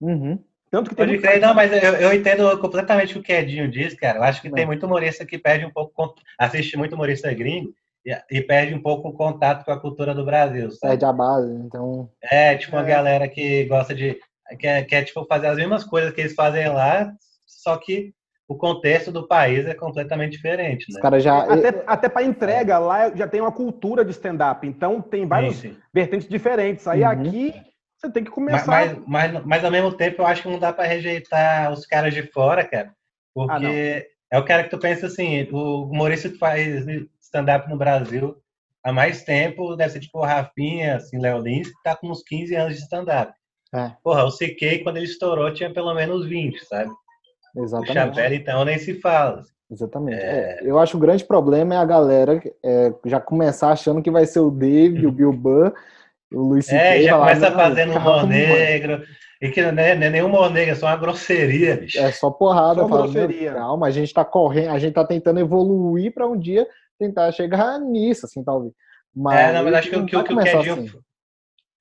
Uhum.
Tanto que tem Pode crer, não, mas eu, eu, entendo completamente o que Edinho diz, cara. Eu acho que tem muito humorista que perde um pouco, assiste muito humorista gringo e, e, perde um pouco o contato com a cultura do Brasil, sabe?
Perde a base, então...
É, tipo uma é. galera que gosta de... Quer, quer, tipo, fazer as mesmas coisas que eles fazem lá, só que o contexto do país é completamente diferente, né? Os
caras já... Até, até para entrega, lá já tem uma cultura de stand-up, então tem vários vertentes diferentes. Aí uhum. aqui você tem que começar.
Mas, mas, mas, mas, ao mesmo tempo eu acho que não dá para rejeitar os caras de fora, cara. Porque ah, é o cara que tu pensa assim, o humorista que faz stand-up no Brasil há mais tempo deve ser tipo o Rafinha, assim, Léo Lins, que tá com uns 15 anos de stand-up. É. Porra, o CK, quando ele estourou, tinha pelo menos 20, sabe?
Exatamente.
O Chapéu, então, nem se fala.
Exatamente. É... É, eu acho que o grande problema é a galera é, já começar achando que vai ser o Dave, o Bill Burr, O Luiz
É, já
lá,
começa
não,
fazendo um humor negro. E que não é, não é nenhum humor negro, é só uma grosseria, bicho.
É só porrada.
Só
falo,
grosseria.
calma, a gente tá correndo, a gente tá tentando evoluir pra um dia tentar chegar nisso, assim, talvez. Mas,
é, não, mas acho que, que, que o Quedinho.
assim.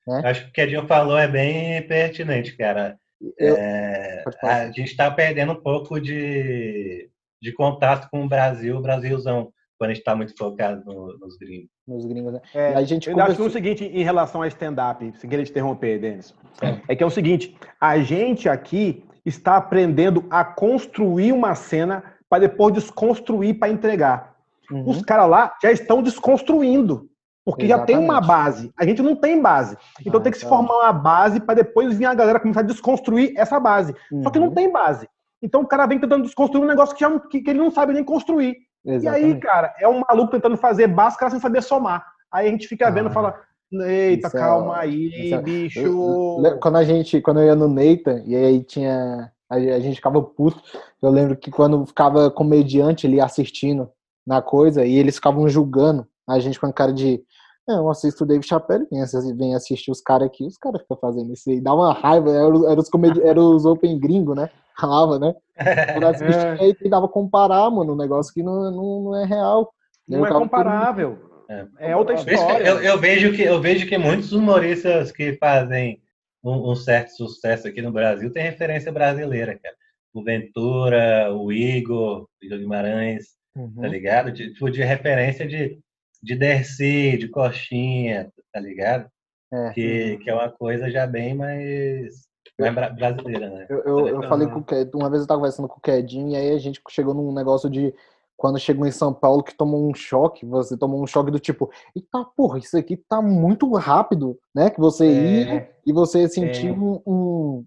né?
Acho que o Quedinho falou é bem pertinente, cara.
Eu-
É, a gente está perdendo um pouco de, de contato com o Brasil, o Brasilzão, quando a gente está muito focado no- nos gringos.
Nos gringos, né?
É,
E a gente
eu ainda acho que é o seguinte em relação a stand-up, sem querer te interromper, Denis. É que é o seguinte: a gente aqui está aprendendo a construir uma cena para depois desconstruir para entregar.
Uhum.
Os caras lá já estão desconstruindo. Porque já tem uma
Exatamente.
base. A gente não tem base. Então
Ah,
tem que se
então.
formar uma base para depois vir a galera começar a desconstruir essa base. Só que não
Uhum.
tem base. Então o cara vem tentando desconstruir um negócio que, já que- que ele não sabe nem construir. E aí,
Exatamente.
cara, é um maluco tentando fazer báscara sem saber somar. Aí a gente fica vendo e
Ah,
fala: Eita,
isso é
calma
ótimo,
aí,
é-
bicho.
Quando a gente, quando eu ia no Neita, e aí tinha. A a gente ficava puto. Eu lembro que quando ficava comediante ali assistindo na coisa, e eles ficavam julgando a gente com a cara de. Não, eu assisto o Dave Chappelle, vem assi- vem assistir os caras aqui, os caras ficam fazendo isso aí. Dá uma raiva, era, os- era os, comedi era os Open Gringo, né? Falava, né? Por assistir aí tentava comparar, mano, um negócio que não, não, não é real.
Não é comparável. É outra
isso que
história.
Eu, eu vejo que, eu vejo que muitos humoristas que fazem um, um certo sucesso aqui no Brasil têm referência brasileira, cara. O Ventura, o Igor, Igor Guimarães,
Uhum.
tá ligado? De, tipo, de referência de, de Dercy, de Coxinha, tá ligado?
É.
Que, que é uma coisa já bem mais, mais bra- brasileira, né?
Eu, eu, eu
Aham.
falei com o Ked, uma vez eu tava conversando com o Kedinho, e aí a gente chegou num negócio de quando chegou em São Paulo que tomou um choque, você tomou um choque do tipo, eita porra, isso aqui tá muito rápido, né? Que você ia
É,
e você sentiu um, um-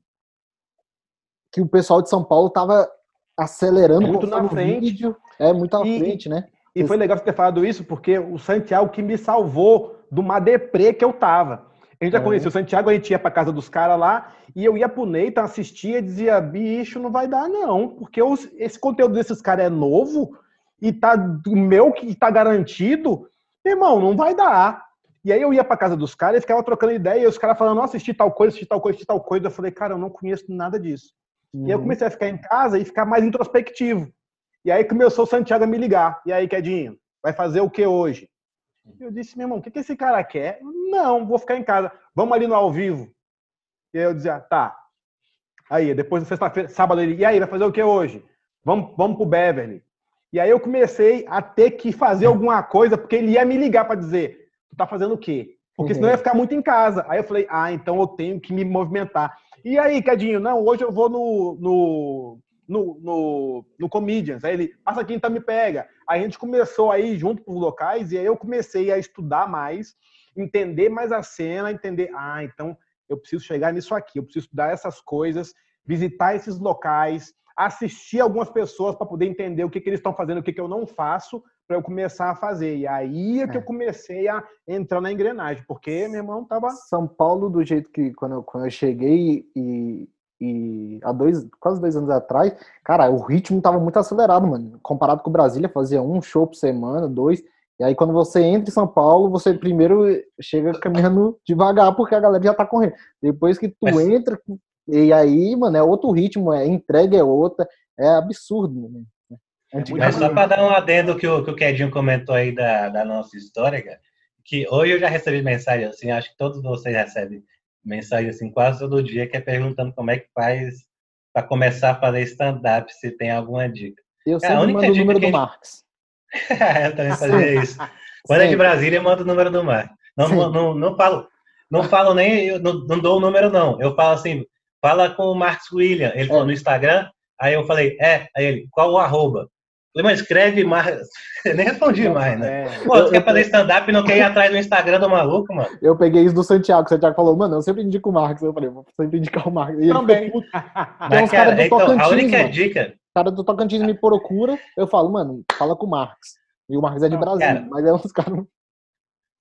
que o pessoal de São Paulo tava acelerando
Muito na frente.
vídeo, é muito à
E-
frente, né?
E foi legal você ter falado isso, porque o Santiago que me salvou de uma deprê que eu tava. A gente já
É.
conhecia o Santiago, a gente ia pra casa dos caras lá, e eu ia pro Neita, assistia e dizia, bicho, não vai dar não, porque os- esse conteúdo desses caras é novo, e tá o meu que tá garantido, irmão, não vai dar. E aí eu ia pra casa dos caras e ficava trocando ideia, e os caras falando, não, assisti tal coisa, assisti tal coisa, assisti tal coisa. Eu falei, cara, eu não conheço nada disso. E aí eu
Uhum.
comecei a ficar em casa e ficar mais introspectivo. E aí começou o Santiago a me ligar. E aí, Quedinho, vai fazer o que hoje? Eu disse, meu irmão, o que, que esse cara quer? Não, vou ficar em casa. Vamos ali no ao vivo. E aí eu dizia, tá. Aí, depois da sexta-feira, sábado, ele, e aí, vai fazer o que hoje? Vamos, vamos pro Beverly. E aí eu comecei a ter que fazer alguma coisa, porque ele ia me ligar para dizer, tu tá fazendo o quê? Porque senão eu ia ficar muito em casa. Aí eu falei, ah, então eu tenho que me movimentar. E aí, Cadinho, não, hoje eu vou no, no, no, no, no Comedians. Aí ele, passa aqui, então me pega. Aí a gente começou aí junto com os locais, e aí eu comecei a estudar mais, entender mais a cena, entender, ah, então eu preciso chegar nisso aqui, eu preciso estudar essas coisas, visitar esses locais, assistir algumas pessoas para poder entender o que, que eles estão fazendo, o que, que eu não faço, para eu começar a fazer. E aí é que
É.
eu comecei a entrar na engrenagem, porque meu irmão tava.
São Paulo, do jeito que quando eu, quando eu cheguei e, e há dois, quase dois anos atrás, cara, o ritmo tava muito acelerado, mano. Comparado com Brasília, fazia um show por semana, dois. E aí, quando você entra em São Paulo, você primeiro chega caminhando devagar, porque a galera já tá correndo. Depois que tu
Mas-
entra, e aí, mano, é outro ritmo, é entrega é outra, é absurdo, né?
Mas só para dar um adendo que o, que o Quedinho comentou aí da, da nossa história, cara, que hoje eu já recebi mensagem assim, acho que todos vocês recebem mensagem assim quase todo dia, que é perguntando como é que faz para começar a fazer stand-up, se tem alguma dica.
Eu
a
sempre mando o número do
gente-
Marx.
eu também fazia isso. Quando é de
Sempre.
Brasília, manda o número do mar. Não, não, não, não falo, não falo nem, eu não, não dou o número não. Eu falo assim, fala com o Marcos William. Ele falou
É.
no Instagram, aí eu falei, é, aí ele, qual o arroba? Eu falei, mas escreve Marcos. Eu nem respondi mais, né?
É,
Pô,
Eu-
tu quer
eu-
fazer stand-up e não quer ir atrás do Instagram do maluco, mano?
Eu peguei isso do Santiago. O Santiago falou, mano, eu sempre indico o Marx. Eu falei, vou sempre indicar o Marx. E ele
também.
ficou uns caras do
então, a
Tocantins,
única
mano.
dica,
O cara do Tocantins me procura, eu falo, mano, fala com o Marx. E o Marx é de
Não,
Brasília,
cara.
mas é uns caras.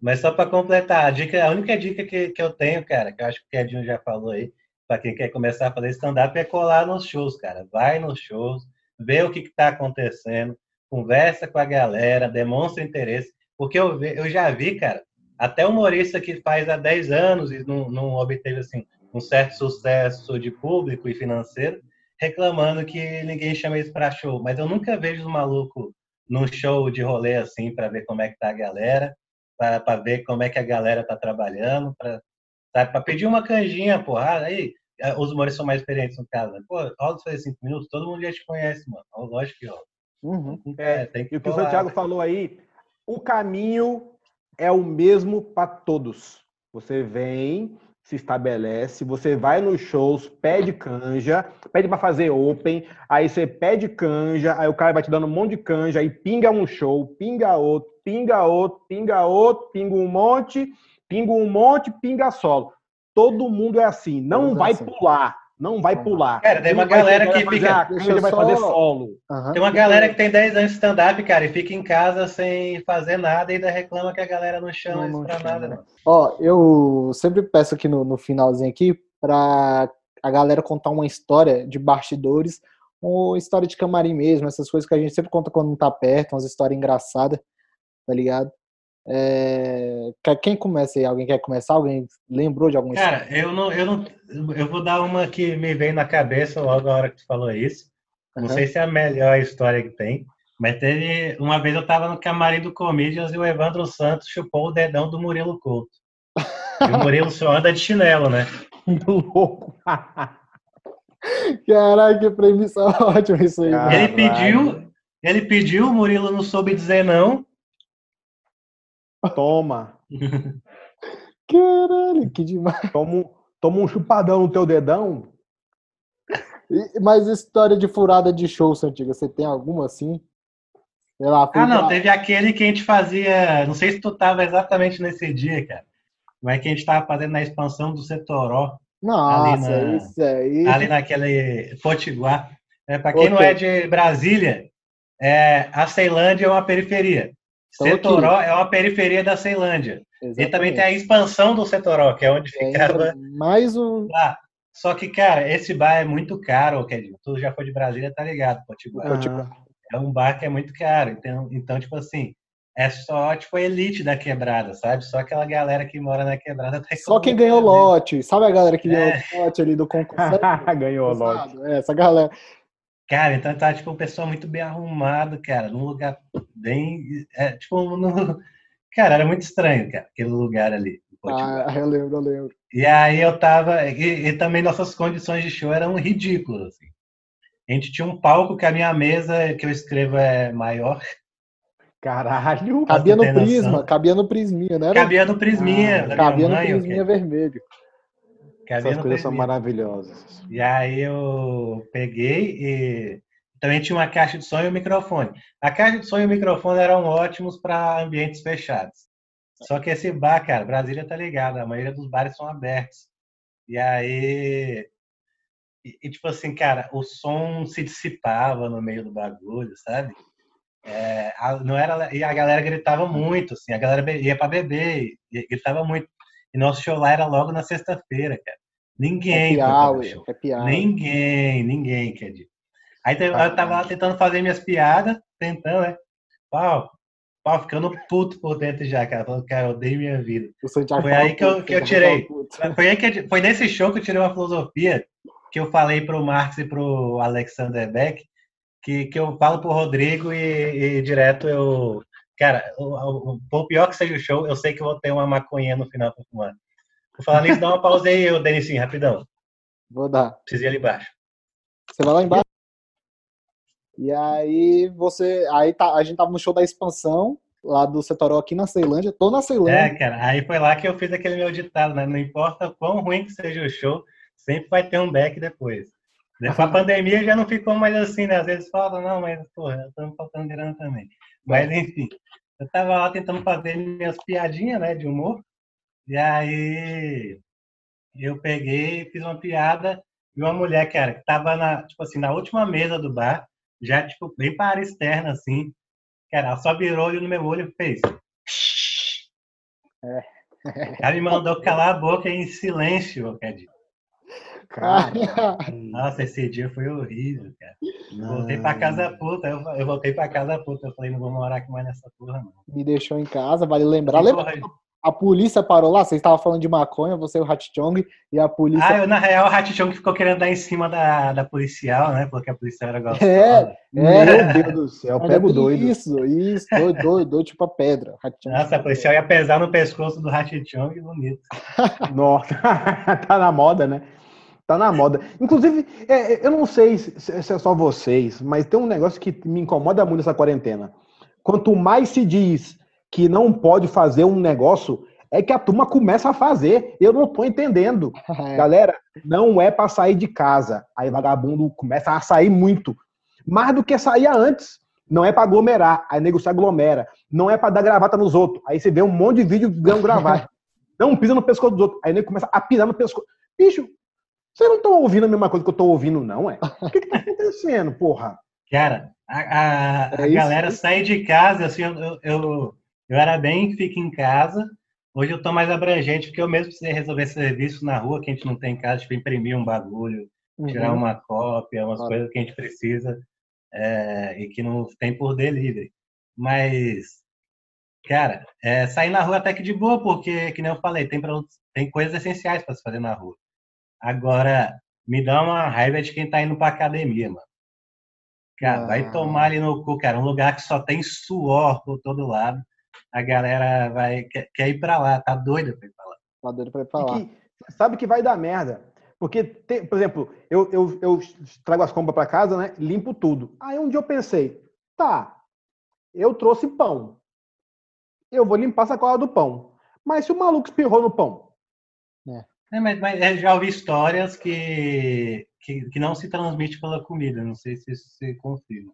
mas só para completar, a, dica, a única dica que, que eu tenho, cara, que eu acho que o Kedinho já falou aí, para quem quer começar a fazer stand-up, é colar nos shows, cara. Vai nos shows, vê o que está acontecendo, conversa com a galera, demonstra interesse. Porque eu, eu já vi, cara, até humorista que faz há 10 anos e não, não obteve assim, um certo sucesso de público e financeiro, reclamando que ninguém chama isso para show. Mas eu nunca vejo os malucos num show de rolê assim para ver como é que tá a galera, para ver como é que a galera tá trabalhando, para pedir uma canjinha, porra. Aí os humoristas são mais experientes no caso. Né? Pô, rola cinco minutos, todo mundo já te conhece, mano. Lógico que rola.
Uhum. É, tem que e o que o Santiago falou aí, o caminho é o mesmo para todos. Você vem, se estabelece, você vai nos shows, pede canja, pede para fazer open, aí você pede canja, aí o cara vai te dando um monte de canja, aí pinga um show, pinga outro, pinga outro, pinga outro, pinga um monte, pinga um monte, pinga solo. Todo mundo é assim, não vai assim. pular. Não vai pular.
Cara, tem uma galera que fica.
Ele vai fazer solo.
Uhum. Tem uma galera que tem 10 anos de stand-up, cara, e fica em casa sem fazer nada e ainda reclama que a galera não chama não, isso pra nada, não.
Ó, eu sempre peço aqui no, no finalzinho aqui pra a galera contar uma história de bastidores, ou história de camarim mesmo, essas coisas que a gente sempre conta quando não tá perto, umas histórias engraçadas, tá ligado? É... Quem começa aí? Alguém quer começar? Alguém lembrou de alguma
Cara, história? eu não, eu não. Eu vou dar uma que me veio na cabeça logo na hora que tu falou isso. Não uhum. sei se é a melhor história que tem, mas teve. Uma vez eu tava no camarim do Comedians e o Evandro Santos chupou o dedão do Murilo Couto. E o Murilo só anda de chinelo, né?
Louco! Caralho, que premissa ótima isso aí.
Ele pediu, ele pediu, o Murilo não soube dizer não.
Toma.
Caralho, que demais.
Toma, toma um chupadão no teu dedão.
E, mas história de furada de show, Santiga, você tem alguma assim?
Lá, ah, não, pra... teve aquele que a gente fazia. Não sei se tu tava exatamente nesse dia, cara. Mas que a gente tava fazendo na expansão do Setoró.
Nossa, ali na, isso aí.
Ali naquele Potiguar. É, para quem não é de Brasília, é, a Ceilândia é uma periferia. Setoró aqui. é uma periferia da Ceilândia. Exatamente. E também tem a expansão do Setoró, que é onde é, ficava.
Mais um.
Lá. Só que, cara, esse bar é muito caro, Kedinho. Tu já foi de Brasília, tá ligado? Potiguar. Potiguar. É um bar que é muito caro. Então, então, tipo assim, é só, tipo, a elite da quebrada, sabe? Só aquela galera que mora na quebrada. Tá
só quem ganhou lote. Sabe a galera que ganhou é. lote ali do concurso?
ganhou lote.
É, essa galera.
Cara, então tá, tipo, um pessoal muito bem arrumado, cara, num lugar bem. É, tipo, no... cara, era muito estranho, cara, aquele lugar ali.
Ah, eu lembro, eu lembro.
E aí eu tava. E, e, também nossas condições de show eram ridículas, assim. A gente tinha um palco que a minha mesa que eu escrevo é maior.
Caralho!
Cabia no prisma, cabia no prisminha, né?
Cabia no prisminha.
Ah, cabia no prisminha vermelho.
Essas coisas são maravilhosas.
E aí eu peguei e também tinha uma caixa de som e um microfone. A caixa de som e o microfone eram ótimos para ambientes fechados. Só que esse bar, cara, Brasília tá ligado, a maioria dos bares são abertos. E aí. E, e tipo assim, cara, o som se dissipava no meio do bagulho, sabe? É, a, não era, e a galera gritava muito, assim, a galera ia para beber, e, gritava muito. E nosso show lá era logo na sexta-feira, cara. Ninguém.
Happy hour, happy hour.
Ninguém, ninguém, quer dizer. Aí eu tava lá tentando fazer minhas piadas, tentando, né? Pau, pau, ficando puto por dentro já, cara. Falando, cara, eu odeio minha vida. Foi aí que eu, que eu tirei. Foi, aí que, foi nesse show que eu tirei uma filosofia que eu falei pro Marx e pro Alexander Beck, que, que eu falo pro Rodrigo e, e direto eu Cara, o, o, pior que seja o show, eu sei que vou ter uma maconha no final pra fumar. Vou falar nisso, dá uma pausa aí, Denicinho, rapidão.
Vou dar.
Preciso ir ali embaixo.
Você vai lá embaixo? E aí você. Aí tá, a gente tava no show da expansão, lá do Setoró aqui na Ceilândia. Tô na Ceilândia.
É, cara, aí foi lá que eu fiz aquele meu ditado, né? Não importa quão ruim que seja o show, sempre vai ter um back depois. Com a pandemia já não ficou mais assim, né? Às vezes fala, não, mas, porra, estamos faltando grana também. Mas, enfim, eu tava lá tentando fazer minhas piadinhas, né, de humor. E aí eu peguei, fiz uma piada e uma mulher, cara, que tava na, tipo assim, na última mesa do bar, já, tipo, bem para a área externa, assim. Cara, ela só virou olho no meu olho e fez. É. Ela me mandou calar a boca em silêncio, Cadi. Cara, nossa, esse dia foi horrível, cara. Não. Voltei pra casa puta, eu, eu voltei pra casa puta. Eu falei, não vou morar aqui mais nessa porra, não.
Me deixou em casa, vale lembrar. Lembra, a polícia parou lá, vocês estavam falando de maconha, você e o Hatchong, e a polícia.
Ah, eu, na real, o Hatchong ficou querendo dar em cima da, da policial, né? Porque a policial era gostosa.
É, é.
Meu Deus do céu,
Era
pego doido.
Isso, isso, doido, doido, doido, tipo a pedra. Hatchong.
Nossa, a policial ia pesar no pescoço do Hatchong, bonito.
Nossa, tá na moda, né? Tá na moda. Inclusive, é, é, eu não sei se se é só vocês, mas tem um negócio que me incomoda muito nessa quarentena. Quanto mais se diz que não pode fazer um negócio, é que a turma começa a fazer. Eu não tô entendendo.
É.
Galera, não é pra sair de casa. Aí vagabundo começa a sair muito. Mais do que saía antes. Não é pra aglomerar. Aí nego se aglomera. Não é pra dar gravata nos outros. Aí você vê um monte de vídeo ganhando gravata. Não pisa no pescoço dos outros. Aí nego começa a pisar no pescoço. Bicho, vocês não estão ouvindo a mesma coisa que eu tô ouvindo, não, é? O que, que tá acontecendo, porra?
Cara, a, a-
É
a galera sai de casa, assim, eu, eu, eu, era bem fica em casa. Hoje eu tô mais abrangente, porque eu mesmo precisei resolver serviço na rua que a gente não tem em casa, tipo, imprimir um bagulho, tirar
Uhum.
uma cópia, umas
Claro.
coisas que a gente precisa é, e que não tem por delivery. Mas, cara, é, sair na rua até que de boa, porque, que nem eu falei, tem, produtos- tem coisas essenciais para se fazer na rua. Agora, me dá uma raiva de quem tá indo pra academia, mano. Cara,
Ah.
vai tomar ali no cu, cara. Um lugar que só tem suor por todo lado. A galera vai quer, quer ir pra lá, tá doida pra ir pra lá.
Tá doido pra ir pra lá.
que sabe que vai dar merda. Porque, tem- por exemplo, eu, eu, eu trago as compras para casa, né? Limpo tudo. Aí um dia eu pensei, tá, eu trouxe pão. Eu vou limpar a sacola do pão. Mas se o maluco espirrou no pão?
É, mas, mas eu já ouvi histórias que, que, que não se transmite pela comida. Não sei se isso se confirma.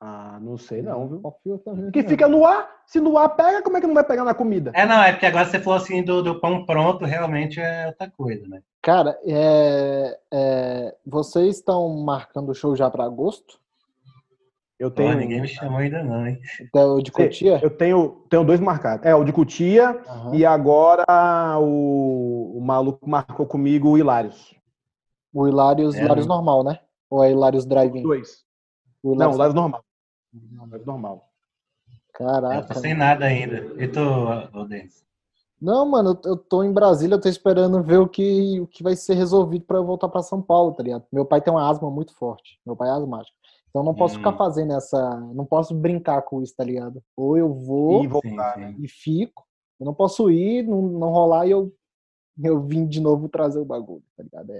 Ah, não sei não, viu?
Confio também.
Que fica no ar. Se no ar pega, como é que não vai pegar na comida?
É, não, é porque agora você falou assim do, do pão pronto, realmente é outra coisa, né?
Cara, é, é, vocês estão marcando o show já pra agosto?
Eu tenho.
ninguém me chamou ainda não, hein?
Então, de Cotia?
Eu tenho, tenho dois marcados. É, o de Cutia
Aham.
e agora o, o maluco marcou comigo o Hilários.
O Hilários,
É,
Hilários
né?
normal, né? Ou é Hilários Drive-In?
Dois.
O
Não,
Hilários-
Hilários normal. Normal.
Eu
Caraca.
tô sem nada ainda. E tu, Denis?
Não, mano, eu- eu tô em Brasília, eu tô esperando ver o que, o que vai ser resolvido pra eu voltar pra São Paulo, tá ligado? Meu pai tem uma asma muito forte. Meu pai é asmático. Então eu não posso
Hum.
ficar fazendo essa. Não posso brincar com isso, tá ligado? Ou eu vou
E
e,
voltar.
Sim, sim.
fico. Eu não posso ir, não, não rolar e eu, eu vim de novo trazer o bagulho, tá ligado? É,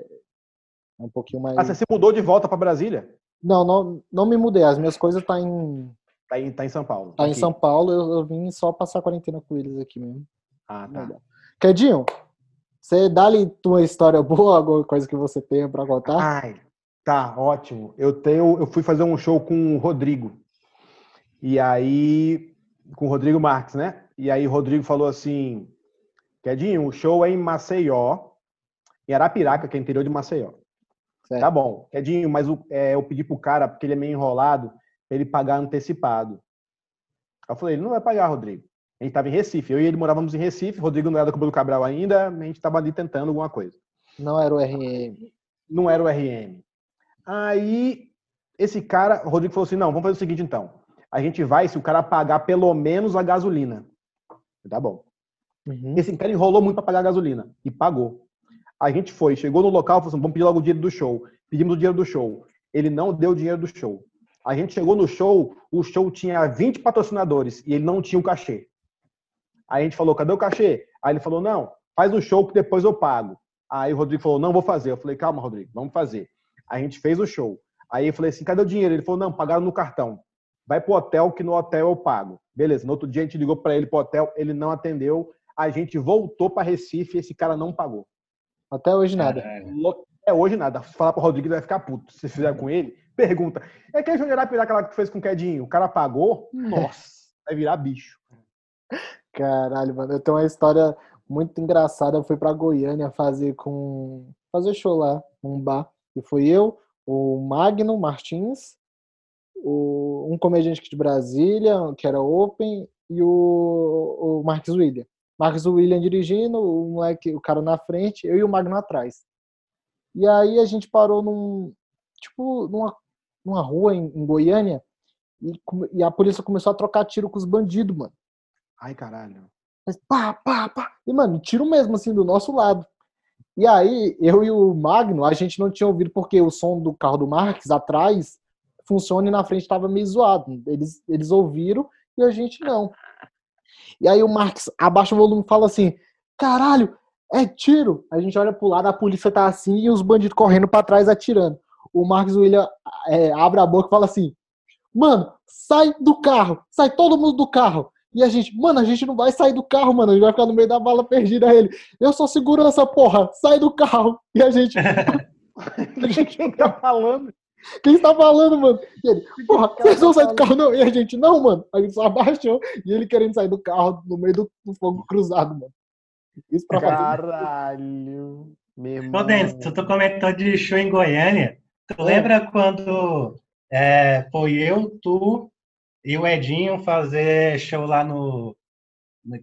é um pouquinho mais.
Ah, você se mudou de volta para Brasília?
Não, não, não me mudei. As minhas coisas tá em,
Tá em, tá em São Paulo.
tá em
Aqui.
São Paulo. Eu, eu vim só passar quarentena com eles aqui mesmo.
Ah, tá.
Quedinho, você dá-lhe tua história boa, alguma coisa que você tenha pra contar?
Ai, tá, ótimo. Eu tenho, eu fui fazer um show com o Rodrigo. E aí, com o Rodrigo Marques, né? E aí o Rodrigo falou assim: Quedinho, o show é em Maceió, em Arapiraca, que é interior de Maceió.
Certo.
Tá bom, Quedinho, mas o- é, eu pedi pro cara, porque ele é meio enrolado, ele pagar antecipado. Eu falei, ele não vai pagar, Rodrigo. A gente tava em Recife, eu e ele morávamos em Recife, Rodrigo não era do Cabo do Cabral ainda, a gente tava ali tentando alguma coisa.
Não era o RM.
Não era o RM. Aí, esse cara, o Rodrigo falou assim, não, vamos fazer o seguinte então. A gente vai se o cara pagar pelo menos a gasolina. Tá bom.
Uhum.
Esse cara enrolou muito para pagar a gasolina e pagou. A gente foi, chegou no local, falou assim, vamos pedir logo o dinheiro do show. Pedimos o dinheiro do show. Ele não deu o dinheiro do show. A gente chegou no show, o show tinha 20 patrocinadores e ele não tinha o cachê. Aí a gente falou, cadê o cachê? Aí ele falou, não, faz o show que depois eu pago. Aí o Rodrigo falou, não vou fazer. Eu falei, calma, Rodrigo, vamos fazer. A gente fez o show. Aí eu falei assim, cadê o dinheiro? Ele falou, não, pagaram no cartão. Vai pro hotel, que no hotel eu pago. Beleza, no outro dia a gente ligou para ele pro hotel, ele não atendeu. A gente voltou para Recife e esse cara não pagou.
Até hoje nada.
É hoje nada. Falar pro Rodrigo ele vai ficar puto. Se fizer com ele, pergunta. É que a Júnior Arapiraca lá que tu fez com o Quedinho, o cara pagou? Nossa, vai virar bicho.
Caralho, mano. Eu tenho uma história muito engraçada. Eu fui pra Goiânia fazer com. fazer show lá, num bar. E foi eu, o Magno Martins, o... um comediante aqui de Brasília, que era Open, e o, o Marcos William. Marcos William dirigindo, o moleque, o cara na frente, eu e o Magno atrás. E aí a gente parou num. Tipo, numa, numa rua em, em Goiânia. E, e a polícia começou a trocar tiro com os bandidos, mano.
Ai, caralho.
Mas pá, pá, pá. E, mano, tiro mesmo, assim, do nosso lado. E aí, eu e o Magno, a gente não tinha ouvido porque o som do carro do Marques atrás funciona e na frente estava meio zoado. Eles, eles ouviram e a gente não. E aí o Marques abaixa o volume e fala assim: caralho, é tiro. A gente olha pro lado, a polícia tá assim e os bandidos correndo para trás atirando. O Marcos William é, abre a boca e fala assim: Mano, sai do carro, sai todo mundo do carro. E a gente, mano, a gente não vai sair do carro, mano, a gente vai ficar no meio da bala perdida. Ele, eu sou segurança, porra, sai do carro. E a gente,
a gente quem tá falando?
Quem está falando, mano? E ele, porra, vocês vão sair do carro não? E a gente, não, mano. A gente só abaixou e ele querendo sair do carro no meio do, do fogo cruzado, mano.
Isso pra Caralho.
Meu Ô, Denis, tu comentou de show em Goiânia. Tu é. lembra quando é, foi eu, tu e o Edinho fazer show lá no.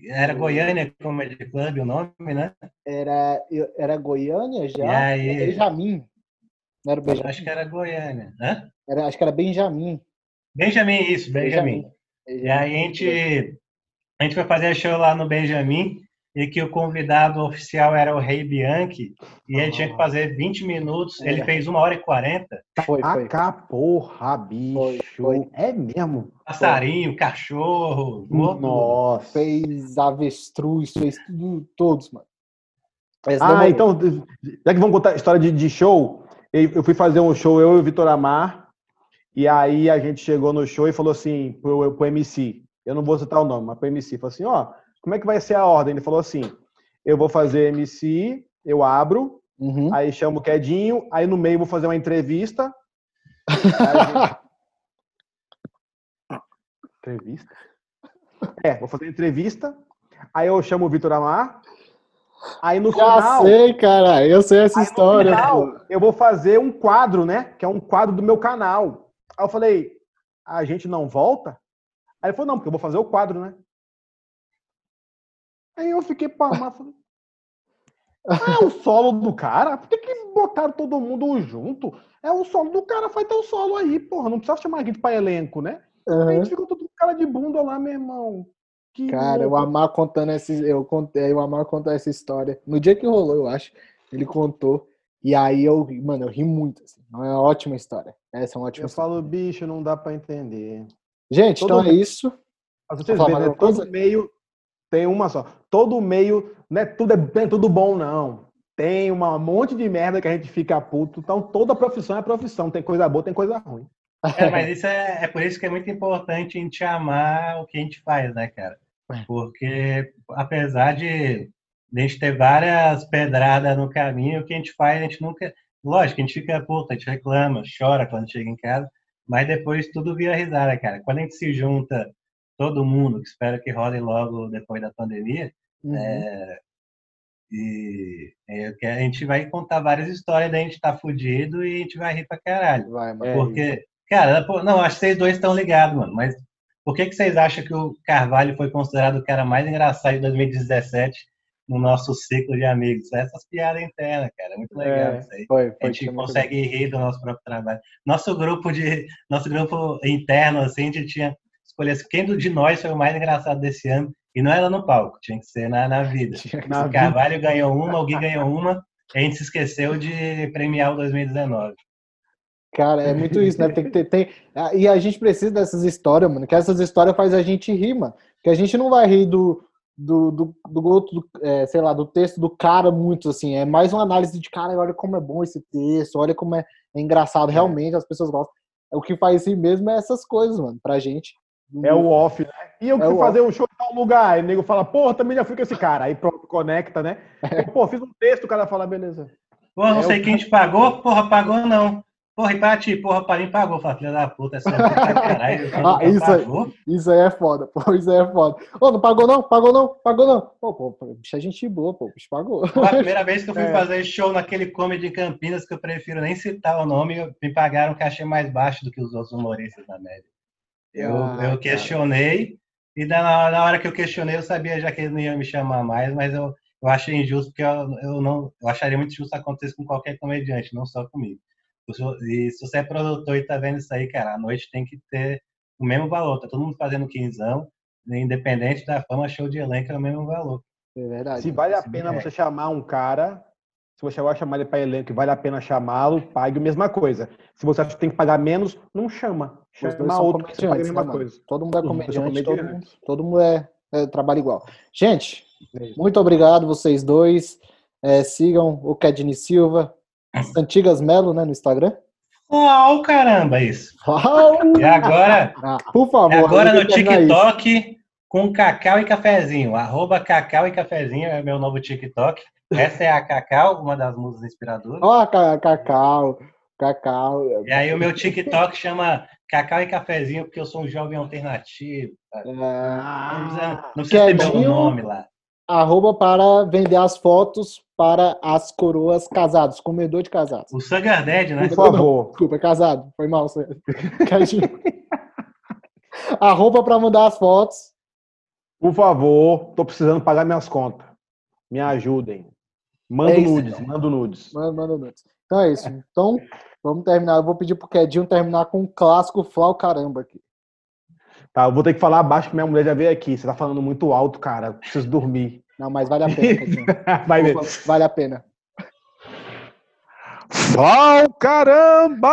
Era Goiânia Comedy Club o nome, né?
Era, era Goiânia já? E
aí...
Benjamin.
Não era Benjamin? Acho que era Goiânia. Hã?
Era, acho que era Benjamin.
Benjamin, isso, Benjamin. Benjamin. E aí a gente, a gente foi fazer show lá no Benjamin e que o convidado oficial era o Rei Bianchi, e ele tinha que fazer 20 minutos, ele é. fez 1 hora e 40.
Foi, foi. Aca, porra, bicho. Foi, foi. É mesmo.
Passarinho, foi. cachorro.
Nossa. Fez avestruz, fez tudo, todos, mano.
ah, então, já que vamos contar a história de, de show, eu fui fazer um show, eu e o Vitor Amar, e aí a gente chegou no show e falou assim pro, pro MC, eu não vou citar o nome, mas pro MC, falou assim, ó, oh, como é que vai ser a ordem? Ele falou assim: eu vou fazer MC, eu abro, uhum. aí chamo o Quedinho, aí no meio vou fazer uma entrevista. entrevista? É, vou fazer entrevista. Aí eu chamo o Vitor Amar. Aí no Já final.
sei, cara, eu sei essa história.
Final, eu vou fazer um quadro, né? Que é um quadro do meu canal. Aí eu falei, a gente não volta? Aí ele falou, não, porque eu vou fazer o quadro, né? Aí eu fiquei para falei, ah, é o solo do cara? Por que, que botaram todo mundo junto? É o solo do cara, faz teu solo aí, porra. Não precisa chamar a gente pra elenco, né? Uhum. A gente ficou todo cara de bunda lá, meu irmão.
Que cara, louco. o Amar contando essa. Eu contei, o Amar contou essa história. No dia que rolou, eu acho. Ele contou. E aí eu, mano, eu ri muito. Assim. É uma ótima história. Essa é uma ótima
eu
história.
falo, bicho, não dá para entender.
Gente, todo então é isso.
Mas vocês verem, né? todo meio tem uma só. Todo meio, né? Tudo é, é tudo bom, não. Tem uma, um monte de merda que a gente fica puto. Então, toda profissão é profissão. Tem coisa boa, tem coisa ruim.
É, mas isso é, é por isso que é muito importante a gente amar o que a gente faz, né, cara? É. Porque, apesar de, a gente ter várias pedradas no caminho, o que a gente faz, a gente nunca. Lógico, a gente fica puta, a gente reclama, chora quando chega em casa, mas depois tudo vira risada, cara. Quando a gente se junta todo mundo, que espero que role logo depois da pandemia. Uhum. É, e é, a gente vai contar várias histórias da gente tá fudido e a gente vai rir pra caralho. Vai, porque, é cara, não, acho que vocês dois estão ligados, mano, mas por que, que vocês acham que o Carvalho foi considerado o cara mais engraçado de 2017 no nosso ciclo de amigos? Essas piadas internas, cara, é muito legal é, isso aí. Foi, foi, a gente consegue rir do nosso próprio trabalho. Nosso grupo de, nosso grupo interno, assim, a gente tinha escolhesse quem de nós foi o mais engraçado desse ano. E não era no palco, tinha que ser na, na vida. Na o Carvalho vida. ganhou uma, Gui ganhou uma, a gente se esqueceu de premiar o 2019.
Cara, é muito isso, né? Tem que ter. Tem... E a gente precisa dessas histórias, mano. Que essas histórias faz a gente rir, mano. Que a gente não vai rir do, do, do, do outro, é, sei lá, do texto do cara muito, assim. É mais uma análise de, cara, olha como é bom esse texto, olha como é, é engraçado. É. Realmente, as pessoas gostam. O que faz rir mesmo é essas coisas, mano, pra gente.
É o off, né? E eu é fui fazer off. um show em tal lugar. Aí o nego fala, porra, também já fui com esse cara. Aí pronto, conecta, né? Eu, pô, fiz um texto, o cara fala, beleza.
Porra, não é sei o... quem te pagou, porra, pagou não. Porra, e pra ti, porra, para mim pagou. Filha da puta, essa caralho.
ah, isso, aí, isso aí é foda, pô, isso aí é foda. Ô, não pagou não? Pagou não? Pagou não? Pô, pô, bicho, a gente boa, pô, bicho pagou.
Pô, a primeira vez que eu fui é. fazer show naquele comedy em Campinas, que eu prefiro nem citar o nome, me pagaram um cachê mais baixo do que os outros humoristas na média. Eu, ah, eu questionei, cara. e na, na hora que eu questionei, eu sabia já que ele não ia me chamar mais, mas eu, eu achei injusto, porque eu, eu, não, eu acharia muito justo acontecer com qualquer comediante, não só comigo. E se você é produtor e tá vendo isso aí, cara, a noite tem que ter o mesmo valor. Tá todo mundo fazendo quinzão, independente da fama, show de elenco é o mesmo valor.
É verdade.
Se vale a
Se
pena
me
você chamar um cara, se você vai chamar ele para elenco e vale a pena chamá-lo, pague a mesma coisa. Se você acha que tem que pagar menos, não chama. Chama outro que você paga a mesma
né, mano?
coisa.
Todo mundo é
são
comediante, todo mundo, todo mundo é, é trabalho igual. Gente,
É
muito obrigado vocês dois. É, sigam o Kedney Silva, Antigas Melo, né, no Instagram.
Uau, caramba, isso.
Uau!
E agora,
Ah, por favor.
agora no. TikTok com cacau e cafezinho. Arroba cacau e cafezinho é meu novo TikTok. Essa é a Cacau, uma das musas inspiradoras.
Ó, ca- Cacau, Cacau.
E aí o meu TikTok chama Cacau e Cafezinho, porque eu sou um jovem alternativo. cara. Não precisa, não precisa ter meu nome lá.
Arroba para vender as fotos para as coroas casados, comedor de casados.
O Sugar Daddy, né?
Por favor.
Desculpa, é casado. Foi mal. arroba para mandar as fotos.
Por favor, tô precisando pagar minhas contas. Me ajudem. Manda
É
nudes, manda nudes.
Manda, manda nudes. Então é isso. Então, vamos terminar. Eu vou pedir pro Quedinho terminar com um clássico Flau Caramba aqui.
Tá, eu vou ter que falar baixo que minha mulher já veio aqui. Você tá falando muito alto, cara. Preciso dormir.
Não, mas vale a pena.
Vai ver.
Vale a pena.
Flau caramba!